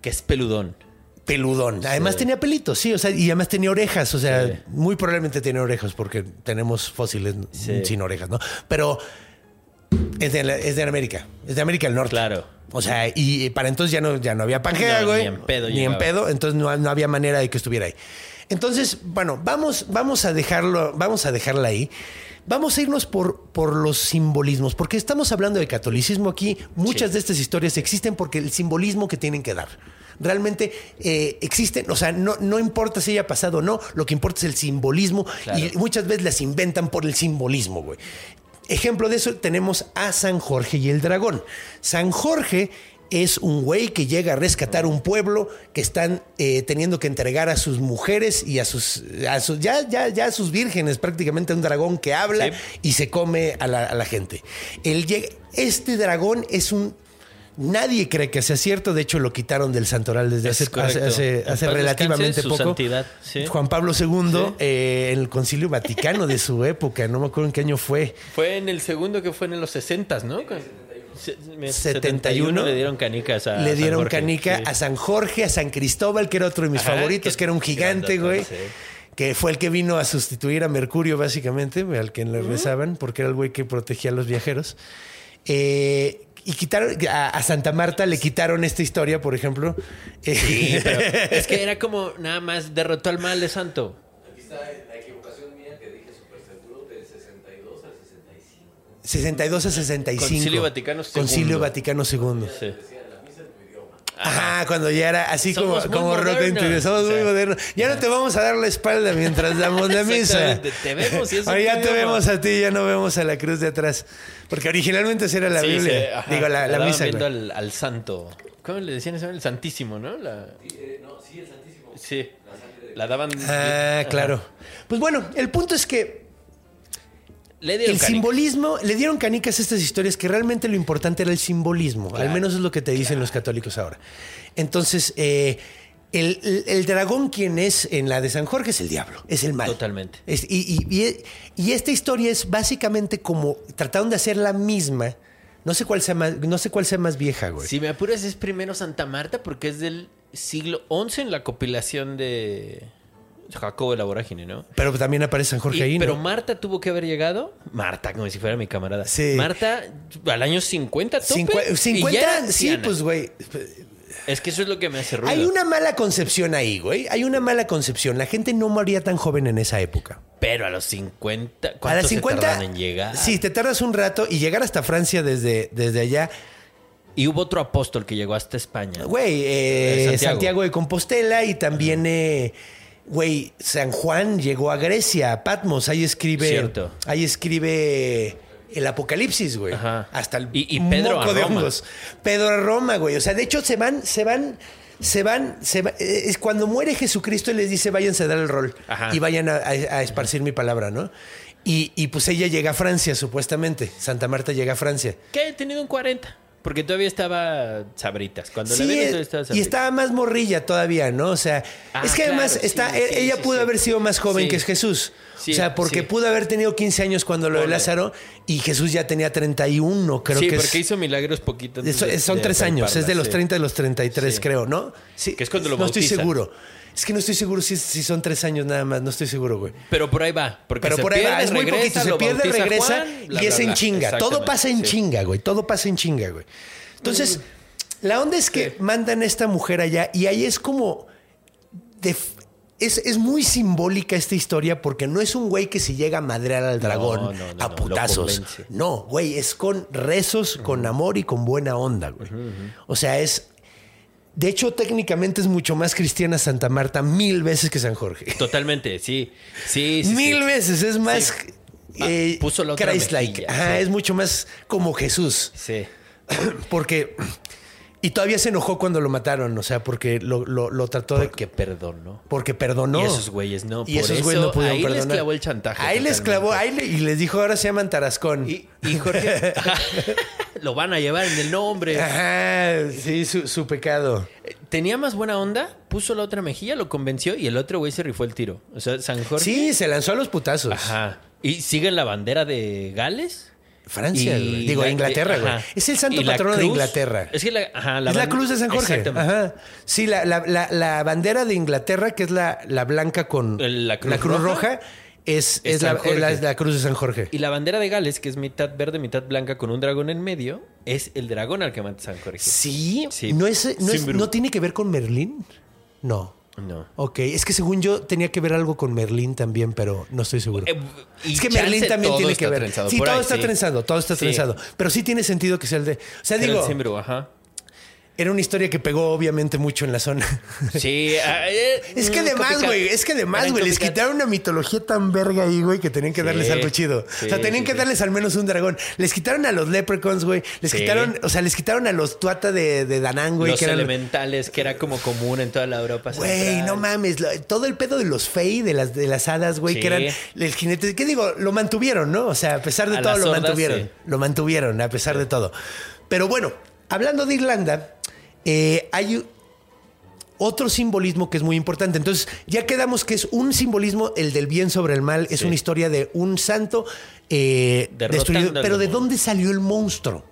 Que es peludón. Peludón. Además tenía pelitos, sí, o sea, y además tenía orejas, o sea, Sí. muy probablemente tenía orejas porque tenemos fósiles Sí. sin orejas, ¿no? Pero es de, la- es de América, es de América del Norte. Claro. O sea, y para entonces ya no, ya no había Pangea, No, güey. ni en pedo Ni en pedo, entonces no, no había manera de que estuviera ahí. Entonces, bueno, vamos, vamos a dejarlo, vamos a dejarla ahí. Vamos a irnos por, por los simbolismos, porque estamos hablando de catolicismo aquí. Muchas de estas historias existen porque el simbolismo que tienen que dar. Realmente eh, existen, o sea, no, no importa si haya pasado o no, lo que importa es el simbolismo Claro. y muchas veces las inventan por el simbolismo, güey. Ejemplo de eso tenemos a San Jorge y el dragón. San Jorge es un güey que llega a rescatar un pueblo que están eh, teniendo que entregar a sus mujeres y a sus, a sus ya, ya, ya a sus vírgenes, prácticamente un dragón que habla Sí. y se come a la, a la gente. Él llega- este dragón es un Nadie cree que sea cierto, de hecho lo quitaron del santoral desde Es hace, hace, relativamente descanse, su poco. santidad, sí. Juan Pablo II, Sí. eh, en el Concilio Vaticano de su época, no me acuerdo en qué año fue. Fue en el segundo que fue en los 60, ¿no? Con- se- me- 71. le dieron canicas a Le San dieron Jorge, canica sí. a San Jorge, a San Cristóbal, que era otro de mis Ajá, favoritos, que- que era un gigante, güey. Que fue el que vino a sustituir a Mercurio, básicamente, al que le rezaban, porque era el güey que protegía a los viajeros. Eh, y quitaron a, a Santa Marta, le quitaron esta historia, por ejemplo. Sí, pero es que era como nada más derrotó al mal de santo. 62 a 65. Concilio Vaticano II. Concilio Vaticano II. Sí. Ajá, cuando ya era así como, Somos como rock interior. Somos muy modernos. Ya no te vamos a dar la espalda mientras damos la misa. Te vemos y eso Ahora ya te vemos. a ti, ya no vemos a la cruz de atrás. Porque originalmente esa era la Sí, Biblia. sí, ajá. Digo, la, misa. viendo al, al santo. ¿Cómo le decían eso? El santísimo, ¿no? La... no, sí, el santísimo. Sí. La daban. Ah, Ajá. claro. Pues bueno, el punto es que Le dieron el canicas. simbolismo, le dieron canicas a estas historias que realmente lo importante era el simbolismo. Al menos es lo que te dicen los católicos ahora. Entonces, eh, el, el- el dragón, quien es en la de San Jorge, es el diablo, es el mal. Totalmente. Es- y, y- y- y esta historia es básicamente como trataron de hacer la misma. No sé cuál sea más, no sé cuál sea más vieja, güey. Si me apuras, es primero Santa Marta porque es del siglo XI en la compilación de Jacobo de la Vorágine, ¿no? Pero también aparece San Jorge ahí, pero. Marta tuvo que haber llegado. Marta, como si fuera mi camarada. Sí. Marta, al año 50, tope, y ya 50, era sí, pues, güey. Es que eso es lo que me hace ruido. Hay una mala concepción ahí, güey. Hay una mala concepción. La gente no moría tan joven en esa época. Pero a los 50, ¿cuánto A las se 50. tardan en llegar? Sí, te tardas un rato y llegar hasta Francia desde, desde allá. Y hubo otro apóstol que llegó hasta España. Güey, Eh, Santiago. Santiago. de Compostela y también, eh, güey, San Juan llegó a Grecia, a Patmos. Ahí escribe. Cierto. Ahí escribe el Apocalipsis, güey. Ajá. Hasta el Y- y Pedro moco a de Roma. hongos. Pedro a Roma, güey. O sea, de hecho, se van, se van. Se van, se va- es cuando muere Jesucristo, él les dice, váyanse a dar el rol Ajá. y vayan a, a- a esparcir mi palabra, ¿no? Y, y pues ella llega a Francia, supuestamente. Santa Marta llega a Francia. Que he tenido un 40. Porque todavía estaba sabritas. Cuando la Sí, vi, eh, todavía estaba y sabritas. estaba más morrilla todavía, ¿no? O sea, Ah, es que claro, además sí, está, sí, ella sí, pudo sí. haber sido más joven Sí. que Jesús. Sí, o sea, porque sí. pudo haber tenido 15 años cuando lo de. Lázaro y Jesús ya tenía 31, creo sí, que porque es. hizo milagros poquito. antes de- son de tres años, es de los sí. 30 a los 33, Sí. creo, ¿no? Sí. Que es cuando lo No estoy bautizan. seguro. Es que no estoy seguro si, si son tres años nada más, no estoy seguro, güey. Pero por ahí va. Porque Pero se por ahí va, es muy regresa, poquito, se pierde, regresa Juan, bla, y es en bla. chinga. Todo pasa en sí. chinga, güey. Todo pasa en chinga, güey. Entonces, la onda es que mandan a esta mujer allá y ahí es como. de- es, es muy simbólica esta historia porque no es un güey que se llega a madrear al dragón no, no, no, a putazos. No, güey, es con rezos, con amor y con buena onda, güey. O sea, es. De hecho, técnicamente es mucho más cristiana Santa Marta mil veces que San Jorge. Totalmente, sí. Sí, sí. Mil sí. veces, es más Sí. Ah, eh, puso la otra Christ-like. mejilla, Ajá, es mucho más como Jesús. Sí. Porque. Y todavía se enojó cuando lo mataron, o sea, porque lo, lo- lo trató de. Porque perdonó. Porque perdonó. Y esos güeyes no. Y Por esos güeyes no pudieron ahí les perdonar. clavó el chantaje Ahí les clavó, ahí le- y les dijo, ahora se llaman Tarascón. Y, y Jorge. lo van a llevar en el nombre. Ajá, sí, su, su pecado. Tenía más buena onda, puso la otra mejilla, lo convenció y el otro güey se rifó el tiro. O sea, San Jorge. Sí, se lanzó a los putazos. Ajá. Y siguen la bandera de Gales. Francia, Y güey. digo, la- Inglaterra, güey. ajá. Es el santo patrono de Inglaterra. Es que la, ajá, es la ban- cruz de San Jorge. Exactamente. Ajá. Sí, la, la- la- la bandera de Inglaterra, que es la, la blanca con la cruz roja, roja, es, es es la, es cruz de San Jorge. Y la bandera de Gales, que es mitad verde, mitad blanca, con un dragón en medio, es el dragón al que mata San Jorge. Sí, Sí. ¿No, es, no. ¿no tiene que ver con Merlín? No. No. Ok, es que según yo tenía que ver algo con Merlín también, pero no estoy seguro. Eh, es que Merlín también tiene que ver. Sí, todo ahí, está sí. trenzado, todo está Sí. trenzado. Pero sí tiene sentido que sea el de. O sea, digo, ajá. Era una historia que pegó obviamente mucho en la zona. Sí. ah, eh, Es que mm, además, copycat. güey, es que además, güey, les quitaron una mitología tan verga ahí, güey, que tenían que Sí, darles algo chido. o sea, tenían sí, que darles al menos un dragón. Les quitaron a los leprechauns, güey. Les quitaron, o sea, les quitaron a los tuata de, de Danán, güey, Los que eran. elementales, que era como común en toda la Europa Güey, no mames, lo- todo el pedo de los fey, de las, de las hadas, güey, Sí. que eran el jinete. ¿Qué digo? Lo mantuvieron, ¿no? O sea, a pesar de A todo, lo mantuvieron. Lo mantuvieron, a pesar de todo. Pero bueno, hablando de Irlanda, eh, hay otro simbolismo que es muy importante. Entonces, ya quedamos que es un simbolismo, el del bien sobre el mal, es Sí. una historia de un santo eh, destruido. Pero ¿de dónde salió el monstruo?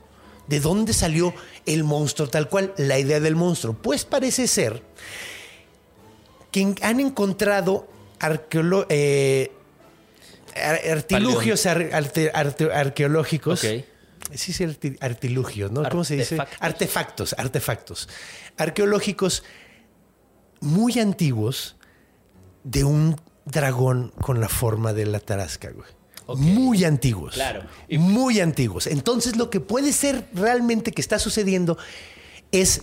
¿De dónde salió el monstruo tal cual? La idea del monstruo. Pues parece ser que han encontrado arqueolo- eh, ar- artilugios ar- arqueológicos. Ok. Sí, sí, arti- artilugios, ¿no? ¿Cómo se dice? Artefactos. Artefactos. Arqueológicos muy antiguos de un dragón con la forma de la tarasca, güey. Muy antiguos. Claro. Y- Muy antiguos. Entonces, lo que puede ser realmente que está sucediendo es.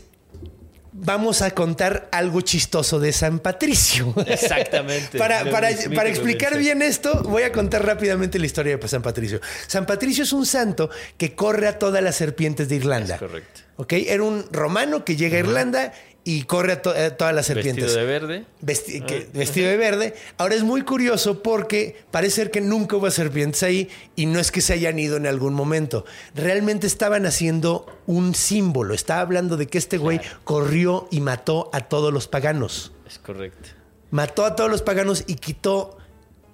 Vamos a contar algo chistoso de San Patricio. Exactamente. para, explicar bien esto, voy a contar rápidamente la historia de San Patricio. San Patricio es un santo que corre a todas las serpientes de Irlanda. Es correcto. ¿Ok? Era un romano que llega a Irlanda y corre a, to- a todas las serpientes. Vestido de verde. Vesti- que- vestido de verde. Ahora es muy curioso porque parece ser que nunca hubo serpientes ahí y no es que se hayan ido en algún momento. Realmente estaban haciendo un símbolo. Estaba hablando de que este güey corrió y mató a todos los paganos. Es correcto. Mató a todos los paganos y quitó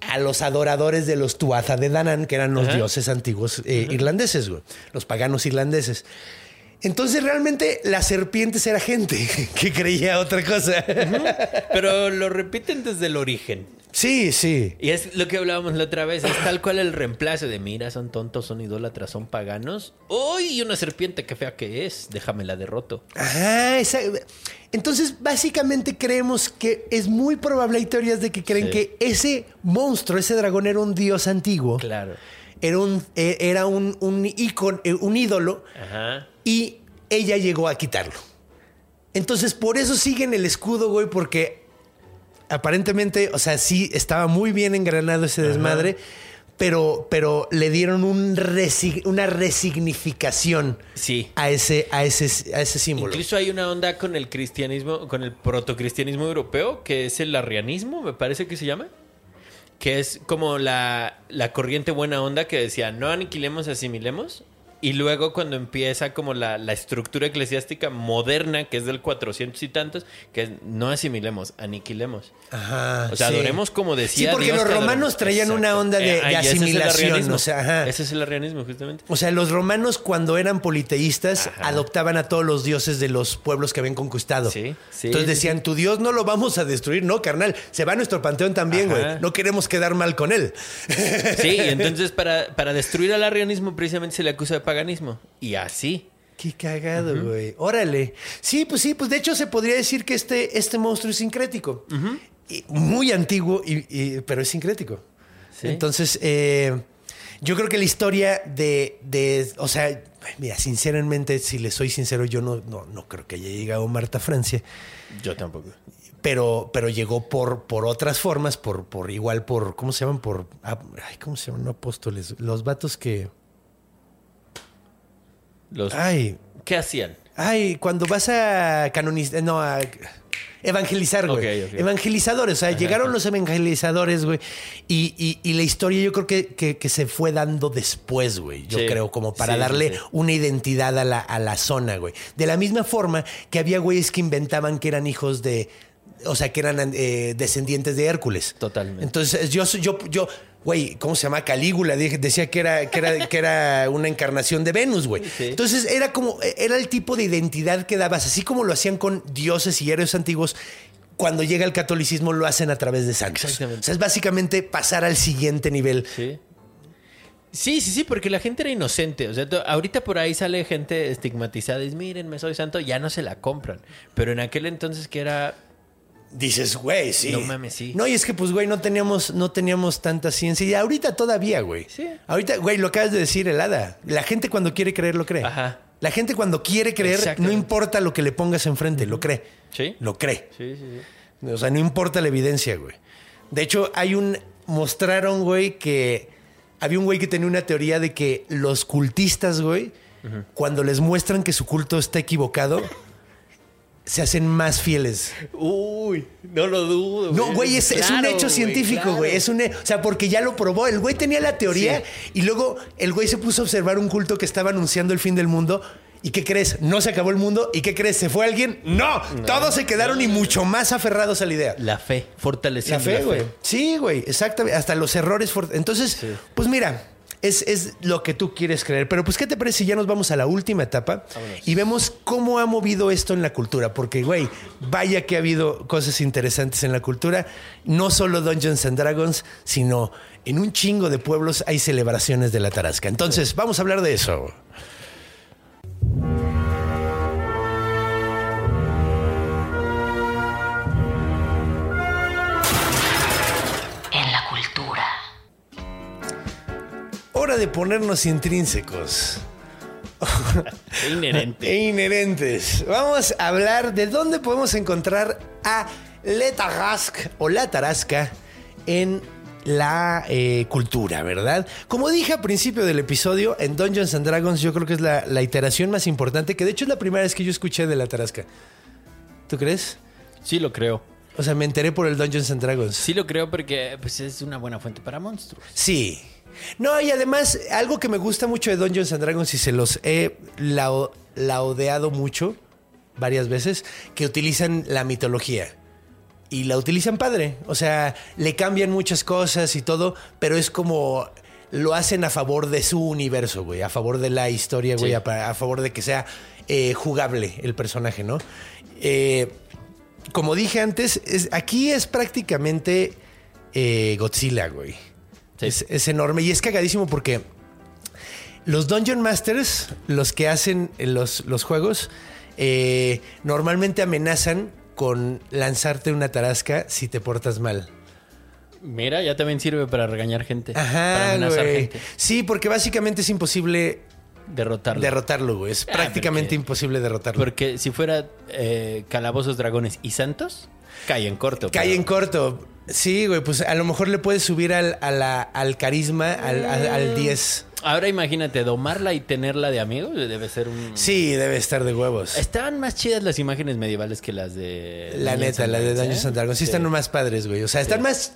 a los adoradores de los Tuatha de Danann, que eran los Ajá. dioses antiguos eh, irlandeses, güey. Los paganos irlandeses. Entonces realmente las serpientes era gente que creía otra cosa. Pero lo repiten desde el origen. Sí, sí. Y es lo que hablábamos la otra vez, es tal cual el reemplazo de mira, son tontos, son idólatras, son paganos. ¡Uy! Una serpiente, qué fea que es. Déjame la derroto. Ajá, esa- Entonces, básicamente creemos que es muy probable, hay teorías de que creen Sí. que ese monstruo, ese dragón era un dios antiguo. Claro. Era un, eh, era un, un ícono, eh, un ídolo, Ajá. y ella llegó a quitarlo. Entonces, por eso siguen el escudo, güey, porque aparentemente, o sea, sí estaba muy bien engranado ese desmadre, pero, pero le dieron un una resignificación Sí. a ese, a ese, a ese símbolo. Incluso hay una onda con el cristianismo, con el protocristianismo europeo, que es el arrianismo, me parece que se llama. Que es como la, la corriente buena onda que decía, no aniquilemos, asimilemos. Y luego cuando empieza como la, la estructura eclesiástica moderna, que es del 400 y tantos, que es, no asimilemos, aniquilemos. Ajá. O sea, sí. adoremos como decía Sí, porque Dios los romanos traían una onda de- de y ese es asimilación, o sea, ajá. Ese es el arrianismo, justamente. O sea, los romanos cuando eran politeístas Ajá. adoptaban a todos los dioses de los pueblos que habían conquistado. Sí, sí, Entonces decían, tu dios no lo vamos a destruir, no, carnal. Se va a nuestro panteón también, güey. No queremos quedar mal con él. Sí, y entonces para, para destruir al arrianismo precisamente se le acusa de paganismo. Y así. Qué cagado, güey. Órale. Sí, pues sí, pues de hecho se podría decir que este, este monstruo es sincrético. Y muy antiguo, y- y- pero es sincrético. Sí. Entonces, eh, yo creo que la historia de, de- o sea, mira, sinceramente, si le soy sincero, yo no, no, no creo que haya llegado Marta a Francia, Yo tampoco. pero, pero llegó por, por otras formas, por, por igual por, ¿cómo se llaman? Por, ah, ay, ¿cómo se llaman? No apóstoles, los vatos que, Los, ay, ¿Qué hacían? Ay, cuando vas a canonizar, no, a evangelizar, güey. Evangelizadores, o sea, llegaron los evangelizadores, güey. Y, y- y la historia yo creo que, que- que se fue dando después, güey. Yo Sí. creo, como para Sí, darle sí. una identidad a la, a la zona, güey. De la misma forma que había güeyes que inventaban que eran hijos de. O sea, que eran eh, descendientes de Hércules. Totalmente. Entonces, yo, yo, yo, güey, ¿cómo se llama? Calígula, decía que era, que era, que era una encarnación de Venus, güey. Sí. Entonces, era como, era el tipo de identidad que dabas, así como lo hacían con dioses y héroes antiguos. Cuando llega el catolicismo lo hacen a través de santos. Exactamente. O sea, es básicamente pasar al siguiente nivel. Sí. Sí, sí, sí, porque la gente era inocente. O sea, ahorita por ahí sale gente estigmatizada y dice, miren, me soy santo, ya no se la compran. Pero en aquel entonces que era... Dices, güey, sí. No mames, sí. No, y es que, pues, güey, no teníamos, no teníamos tanta ciencia. Y ahorita todavía, güey. Sí. Ahorita, güey, lo acabas de decir, helada. La gente cuando quiere creer, lo cree. Ajá. La gente cuando quiere creer, no importa lo que le pongas enfrente, lo cree. Sí. Lo cree. Sí, sí, sí. O sea, no importa la evidencia, güey. De hecho, hay un. Mostraron, güey, que había un güey que tenía una teoría de que los cultistas, güey, cuando les muestran que su culto está equivocado, se hacen más fieles. Uy, no lo dudo. No, güey, es, es un hecho güey, científico, claro. güey. Es un, o sea, porque ya lo probó. El güey tenía la teoría Sí. y luego el güey se puso a observar un culto que estaba anunciando el fin del mundo. ¿Y qué crees? No se acabó el mundo. ¿Y qué crees? ¿Se fue alguien? No, todos se quedaron y mucho más aferrados a la idea. La fe, fortaleciendo La fe, güey. Sí, güey, exactamente. Hasta los errores. for- Entonces, pues mira, es, es lo que tú quieres creer. Pero pues, ¿qué te parece si ya nos vamos a la última etapa y vemos cómo ha movido esto en la cultura? Porque, güey, vaya que ha habido cosas interesantes en la cultura. No solo Dungeons and Dragons, sino en un chingo de pueblos hay celebraciones de la Tarasca. Entonces, vamos a hablar de eso. Hora de ponernos intrínsecos. Es inherente. e inherentes. Vamos a hablar de dónde podemos encontrar a Le Tarasque o la Tarasca en la eh, cultura, ¿verdad? Como dije al principio del episodio, en Dungeons and Dragons yo creo que es la, la iteración más importante, que de hecho es la primera vez que yo escuché de la Tarasca. ¿Tú crees? Sí lo creo. O sea, me enteré por el Dungeons and Dragons. Sí lo creo porque pues, es una buena fuente para monstruos. Sí. No, y además, algo que me gusta mucho de Dungeons and Dragons y se los he lao- laudeado mucho varias veces, que utilizan la mitología. Y la utilizan padre. O sea, le cambian muchas cosas y todo, pero es como lo hacen a favor de su universo, güey. A favor de la historia, güey. Sí. A, a favor de que sea eh, jugable el personaje, ¿no? Eh, como dije antes, es- aquí es prácticamente eh, Godzilla, güey. Sí. Es, es enorme y es cagadísimo porque los Dungeon Masters, los que hacen los, los juegos, eh, normalmente amenazan con lanzarte una tarasca si te portas mal. Mira, ya también sirve para regañar gente. para Ajá, amenazar güey. gente. Sí, porque básicamente es imposible Derrotarlo. derrotarlo, güey. Es Ah, prácticamente porque- imposible derrotarlo. Porque si fuera eh, calabozos, dragones y santos, cae en corto. Cae pero- en corto. Sí, güey, pues a lo mejor le puedes subir al, a la- al carisma, al, al, al 10. Ahora imagínate, domarla y tenerla de amigos debe ser un... Sí, debe estar de huevos. Estaban más chidas las imágenes medievales que las de... La neta, and la de Dungeons ¿eh? and Dragons. Sí, Sí. están más padres, güey. O sea, están más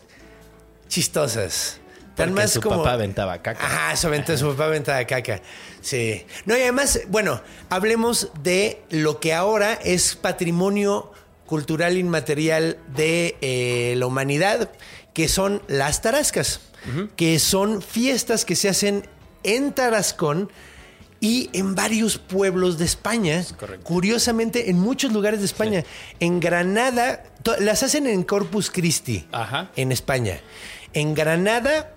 chistosas. Porque más su como. papá aventaba caca. Ajá, su, su papá aventaba caca. Sí. No, y además, bueno, hablemos de lo que ahora es patrimonio cultural inmaterial de eh, la humanidad, que son las tarascas, que son fiestas que se hacen en Tarascón y en varios pueblos de España. Curiosamente, en muchos lugares de España. En Granada, las hacen en Corpus Christi, Ajá. en España. En Granada,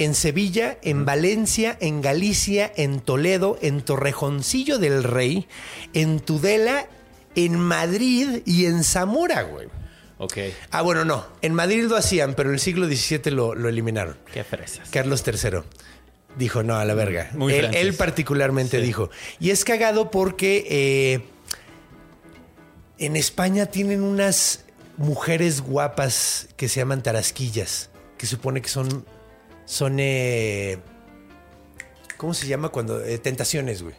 en Sevilla, en Valencia, en Galicia, en Toledo, en Torrejoncillo del Rey, en Tudela, en Madrid y en Zamora, güey. Ok. Ah, bueno, no. En Madrid lo hacían, pero en el siglo XVII lo, lo eliminaron. Qué fresas. Carlos III. Dijo, no, a la verga. Muy él, él particularmente Sí. dijo. Y es cagado porque eh, en España tienen unas mujeres guapas que se llaman tarasquillas, que supone que son, son, eh, ¿cómo se llama cuando? Eh, tentaciones, güey.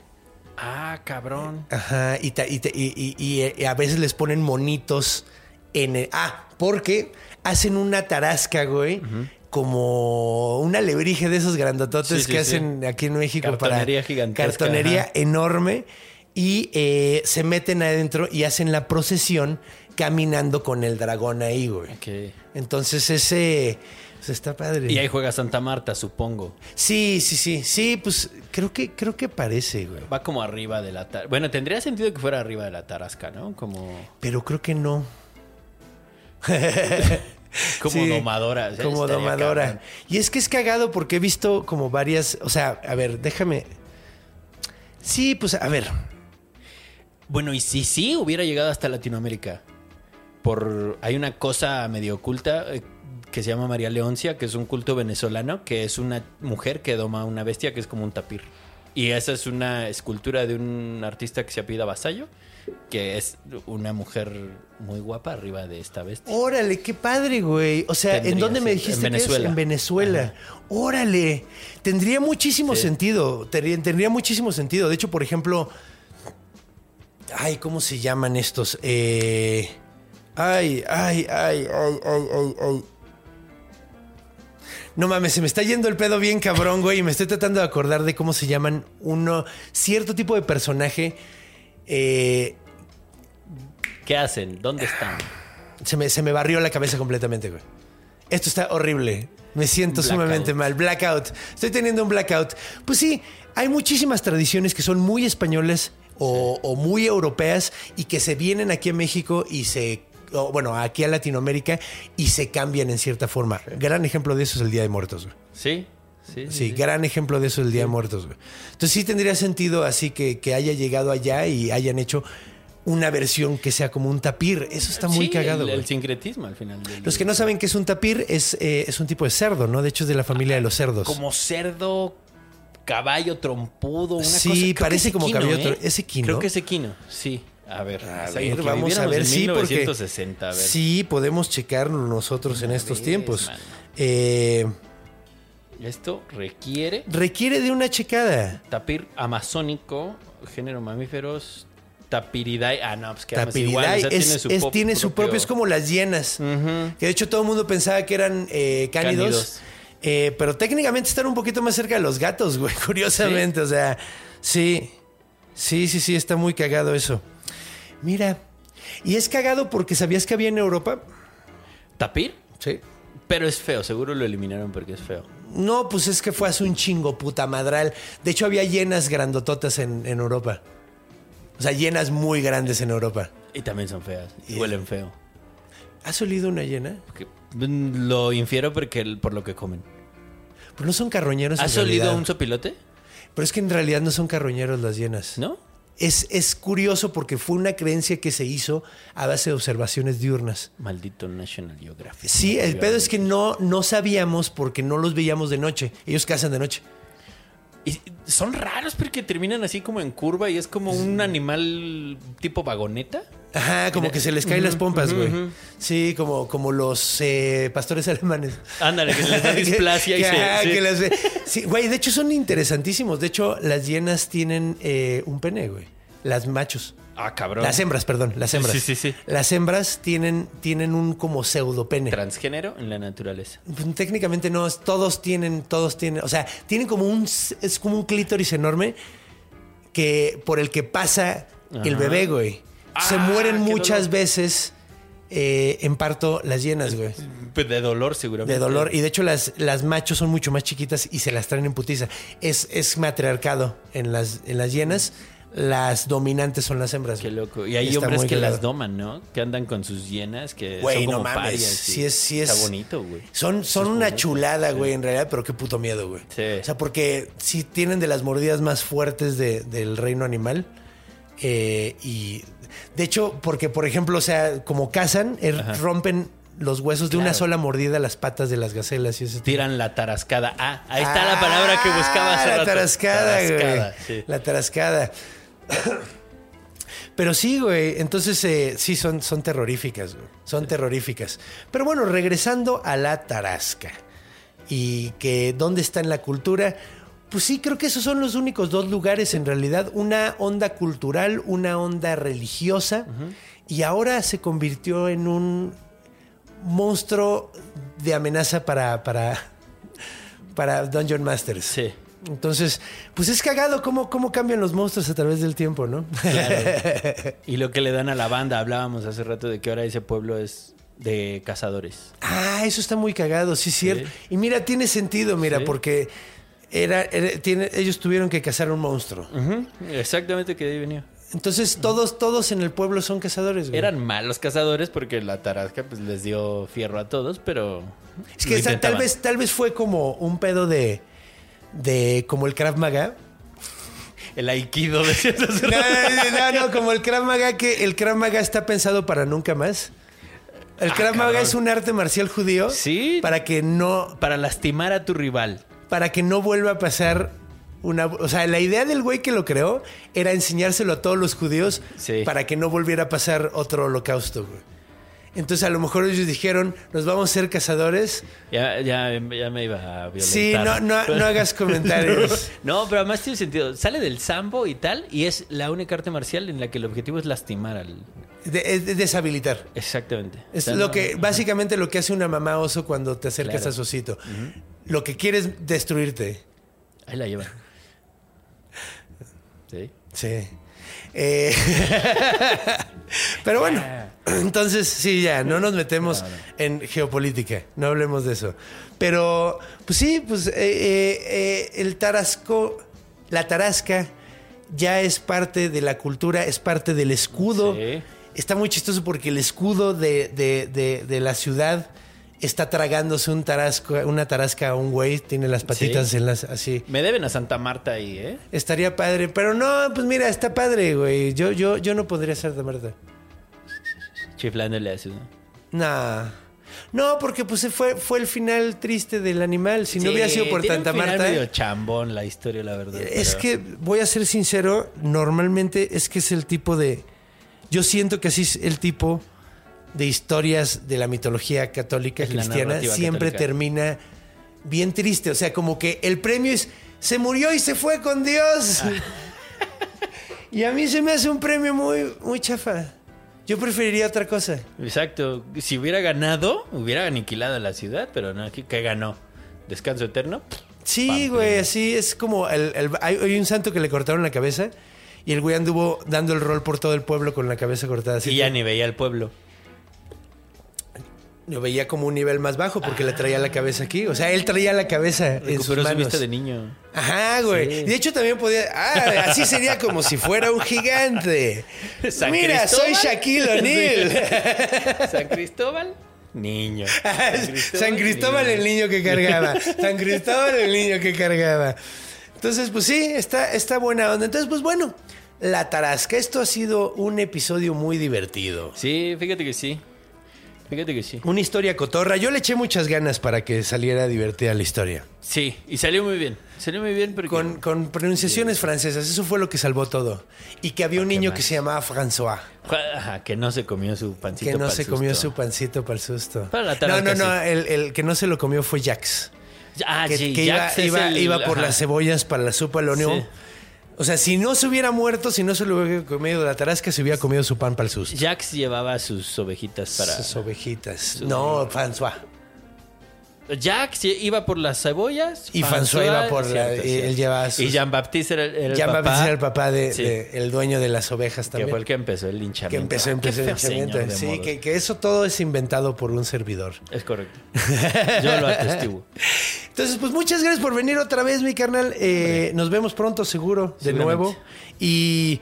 Ah, cabrón. Ajá, y, ta- y te- y- y- y, eh, a veces les ponen monitos en el... Ah, porque hacen una tarasca, güey, como una alebrije de esos grandototes Sí, sí, que sí. hacen aquí en México Cartonería para... gigantesca, Cartonería ajá. enorme. Y eh, se meten adentro y hacen la procesión caminando con el dragón ahí, güey. Ok. Entonces ese... pues, está padre. Y ahí juega Santa Marta, supongo. Sí, sí, sí. Sí, pues creo que, creo que parece, güey. Va como arriba de la tarasca. Bueno, tendría sentido que fuera arriba de la tarasca, ¿no? Como, Pero creo que no. como Sí, domadora. Como domadora. cabrón. Y es que es cagado porque he visto como varias. O sea, a ver, déjame. Sí, pues a ver. Bueno, y si sí hubiera llegado hasta Latinoamérica. Por hay una cosa medio oculta eh, que se llama María Leoncia, que es un culto venezolano, que es una mujer que doma una bestia que es como un tapir. Y esa es una escultura de un artista que se apellida Vasallo, que es una mujer muy guapa arriba de esta bestia. Órale, qué padre, güey. O sea, ¿en Tendría, dónde me dijiste en que es? En Venezuela. Órale. Tendría muchísimo Sí. sentido. Tendría, tendría muchísimo sentido. De hecho, por ejemplo. Ay, ¿cómo se llaman estos? Eh, Ay, ay, ay, ay, ay, ay, ay. No mames, se me está yendo el pedo bien cabrón, güey. Y me estoy tratando de acordar de cómo se llaman uno. Cierto tipo de personaje. eh, ¿Qué hacen? ¿Dónde están? se me, se me barrió la cabeza completamente, güey. Esto está horrible. Me siento Blackout. sumamente mal. Blackout. Estoy teniendo un blackout. Pues sí, hay muchísimas tradiciones que son muy españolas o, o muy europeas y que se vienen aquí a México y se. O, bueno, aquí a Latinoamérica y se cambian en cierta forma. Gran ejemplo de eso es el Día de Muertos, güey. ¿Sí? Sí, Sí, gran ejemplo de eso el Día de Muertos, güey. Entonces sí tendría sentido así que, que haya llegado allá y hayan hecho una versión que sea como un tapir. Eso está muy Sí, cagado, el, güey. el sincretismo al final. del Los que no saben qué es un tapir es, eh, es un tipo de cerdo, ¿no? De hecho es de la familia de los cerdos. Como cerdo, caballo trompudo, una Sí, cosa. parece es como equino, caballo ¿eh? ¿es equino? Creo que es equino, sí. A ver, A vamos a ver, sí, porque 1960, a ver. sí podemos checarlo nosotros en estos vez, tiempos. Eh, Esto requiere requiere de una checada. tapir amazónico, género mamíferos, tapiridae. Ah, no, pues que Tapiridae igual, o sea, es- tiene su, es- su propio, es como las hienas. Que de hecho todo el mundo pensaba que eran eh, cánidos. Cánidos. Eh, pero técnicamente están un poquito más cerca de los gatos, güey. Curiosamente. O sea, sí. Sí, sí, sí, está muy cagado eso. Mira. Y es cagado porque sabías que había en Europa. ¿Tapir? Sí. Pero es feo, seguro lo eliminaron porque es feo. No, pues es que fue hace un chingo, puta madral. De hecho, había hienas grandototas en, en Europa. O sea, hienas muy grandes en Europa. Y también son feas, y huelen feo. ¿Has olido una hiena? Porque- mm, lo infiero porque por lo que comen. Pues no son carroñeros. en ¿Has olido realidad. un sopilote? Pero es que en realidad no son carroñeros las hienas. ¿No? Es, es curioso porque fue una creencia que se hizo a base de observaciones diurnas. Maldito National Geographic. Sí, el pedo es que no, no sabíamos porque no los veíamos de noche. Ellos cazan de noche. Y son raros porque terminan así como en curva y es como un animal tipo vagoneta. Ajá, como que se les caen las pompas, güey. Sí, como, como los eh, pastores alemanes. Ándale, que se les da displasia y se... ajá, sí. que las- sí, güey, de hecho son interesantísimos. De hecho, las hienas tienen eh, un pene, güey. Las machos. Ah, cabrón. Las hembras, perdón, las hembras. Sí, sí, sí. Las hembras tienen, tienen un como pseudopene. Transgénero en la naturaleza. Pues, técnicamente no, es- todos tienen, todos tienen, o sea, tienen como un, es como un clítoris enorme que por el que pasa el bebé, güey. Se Ah, mueren muchas dolor. veces eh, en parto las llenas, güey. Pues De dolor, seguramente. De dolor. Y de hecho las, las machos son mucho más chiquitas y se las traen en putiza. Es, es matriarcado en las, en las llenas. Las dominantes son las hembras. Qué loco. Y hay Está hombres que las doman, ¿no? Que andan con sus llenas, que Güey, son no como mames. parias. Sí es, sí es. Está bonito, güey. Son, son Es una bonito. chulada, güey, en realidad, pero qué puto miedo, güey. Sí. O sea, porque sí tienen de las mordidas más fuertes de- del reino animal. Eh, y de hecho, porque, por ejemplo, o sea, como cazan, er- Ajá. rompen los huesos de una sola mordida las patas de las gacelas y tipo. Tiran la tarascada. Ah, ahí está la palabra que buscaba hace Ah, La rato. tarascada, Tarascada, güey. sí. La tarascada. Pero sí, güey. Entonces, eh, sí, son, son terroríficas, güey. Son terroríficas. Pero bueno, regresando a la tarasca. Y que dónde está en la cultura. Pues sí, creo que esos son los únicos dos lugares en realidad. Una onda cultural, una onda religiosa. Y ahora se convirtió en un monstruo de amenaza para, para, para Dungeon Masters. Sí. Entonces, pues es cagado cómo, cómo cambian los monstruos a través del tiempo, ¿no? Y lo que le dan a la banda, hablábamos hace rato de que ahora ese pueblo es de cazadores. ah, eso está muy cagado, sí, cierto. Sí. Y mira, tiene sentido, mira, Sí. porque era, era- tiene, ellos tuvieron que cazar un monstruo. Exactamente que de ahí venía. Entonces, todos, todos en el pueblo son cazadores, güey. Eran malos cazadores porque la tarasca pues les dio fierro a todos, pero Es que esa- tal vez, tal vez fue como un pedo de, de como el Krav Maga. el aikido decías hace No, rato. no, no, como el Krav Maga, que el Krav Maga está pensado para nunca más. El Krav Maga Ah, cabrón. es un arte marcial judío. Sí. Para que no, para lastimar a tu rival. Para que no vuelva a pasar una... O sea, la idea del güey que lo creó era enseñárselo a todos los judíos Sí. para que no volviera a pasar otro holocausto, güey. Entonces a lo mejor ellos dijeron, nos vamos a ser cazadores. Ya, ya, ya me iba a violentar. Sí, no, no, no hagas comentarios. No, pero además tiene sentido. Sale del sambo y tal, y es la única arte marcial en la que el objetivo es lastimar al. De- es de deshabilitar. Exactamente. Es O sea, lo no- que, básicamente lo que hace una mamá oso cuando te acercas Claro. a su osito. Lo que quiere es destruirte. Ahí la llevan. Sí. Sí. Eh, pero bueno, entonces sí, ya, no nos metemos en geopolítica, no hablemos de eso. Pero, pues sí, pues eh, eh, eh, el tarasco, la tarasca ya es parte de la cultura, es parte del escudo. Sí. Está muy chistoso porque el escudo de, de- de- de la ciudad está tragándose un tarasco, una tarasca a un güey, tiene las patitas Sí. en las así. Me deben a Santa Marta ahí, ¿eh? Estaría padre, pero no, pues mira, está padre, güey. Yo, yo, yo no podría ser de Marta. Chiflándole así, ¿no? Nah. No, porque pues fue, fue el final triste del animal. Si no hubiera sido por tiene un Santa final Marta. medio chambón la historia, la verdad. Es pero- que, voy a ser sincero, normalmente es que es el tipo de. Yo siento que así es el tipo de historias de la mitología católica Es cristiana. Siempre católica. termina bien triste. O sea, como que el premio es. Se murió y se fue con Dios. Ah. y a mí se me hace un premio muy, muy chafa. Yo preferiría otra cosa. Exacto. Si hubiera ganado, hubiera aniquilado la ciudad, pero no, aquí que ganó. Descanso eterno. Sí, güey, así es como el, el- hay, hay un santo que le cortaron la cabeza y el güey anduvo dando el rol por todo el pueblo con la cabeza cortada. Así y ya ni veía al pueblo. Lo veía como un nivel más bajo porque le traía la cabeza aquí. O sea, él traía la cabeza en sus Recuperó su manos. vista de niño. Ajá, güey. Sí. De hecho, también podía. Ah, así sería como si fuera un gigante. San Mira, soy. Shaquille O'Neal. San Cristóbal, niño. San Cristóbal el niño que cargaba. San Cristóbal el niño que cargaba. Entonces, pues sí, está, está buena onda. Entonces, pues bueno, la tarasca. Esto ha sido un episodio muy divertido. Sí, fíjate que sí. Fíjate que sí. Una historia cotorra. Yo le eché muchas ganas para que saliera divertida la historia. Sí, y salió muy bien. Salió muy bien porque... Con, con pronunciaciones francesas. Eso fue lo que salvó todo. Y que había un niño que se llamaba François. Ajá, que no se comió su pancito Que no se susto. comió su pancito para el susto. Para la no, tarasca, no, no. sí. El, el que no se lo comió fue Jax. Ah, que, sí, que iba, Jax es iba, el- iba por ajá. las cebollas para la sopa, lo único. Sí. O sea, si no se hubiera muerto, si no se lo hubiera comido la tarasca, se hubiera comido su pan para el susto. Jax llevaba sus ovejitas para. Sus ovejitas. No, François. Jax iba por las cebollas. Y François iba por la- cierto, él llevaba sus- Y Jean-Baptiste era, el- era el Ya papá. va a ser el papá de, Sí. de- el dueño de las ovejas Que también. fue el que empezó el linchamiento. que empezó, empezó el linchamiento. Sí, que, que eso todo es inventado por un servidor. Es correcto. Yo lo atestiguo. Entonces, pues muchas gracias por venir otra vez, mi carnal. Eh, nos vemos pronto, seguro, de nuevo. Y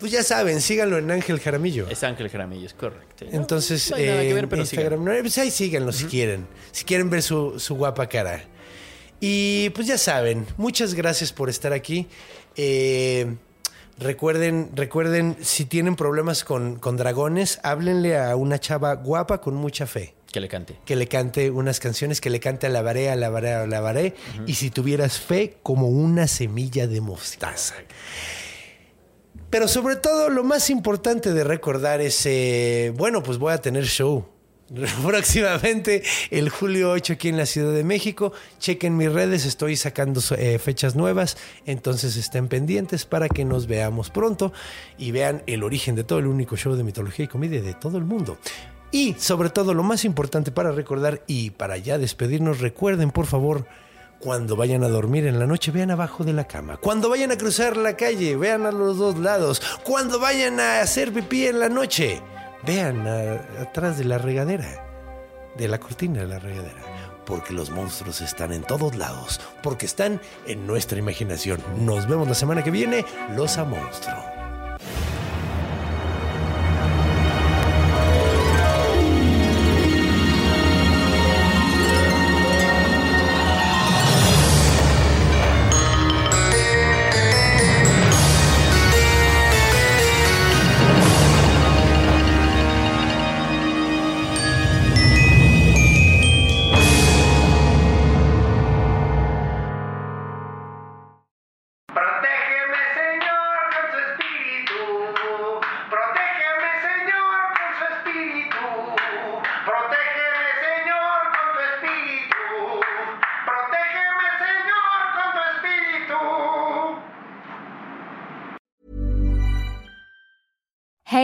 pues ya saben, síganlo en Ángel Jaramillo. Es Ángel Jaramillo, es correcto. No, Entonces, no hay nada que eh, ver, pero Instagram, no, pues ahí síganlo si quieren. Si quieren ver su, su guapa cara. Y pues ya saben, muchas gracias por estar aquí. Eh, recuerden, recuerden, si tienen problemas con, con dragones, háblenle a una chava guapa con mucha fe. Que le cante. Que le cante unas canciones, que le cante alabaré, alabaré, alabaré. Y si tuvieras fe, como una semilla de mostaza. Pero sobre todo, lo más importante de recordar es, eh, bueno, pues voy a tener show. Próximamente, el julio 8 aquí en la Ciudad de México. Chequen mis redes, estoy sacando eh, fechas nuevas. Entonces estén pendientes para que nos veamos pronto y vean el origen de todo el único show de mitología y comedia de todo el mundo. Y sobre todo, lo más importante para recordar y para ya despedirnos, recuerden por favor cuando vayan a dormir en la noche, vean abajo de la cama. Cuando vayan a cruzar la calle, vean a los dos lados. Cuando vayan a hacer pipí en la noche, vean atrás de la regadera, de la cortina de la regadera. Porque los monstruos están en todos lados, porque están en nuestra imaginación. Nos vemos la semana que viene, los a monstruo.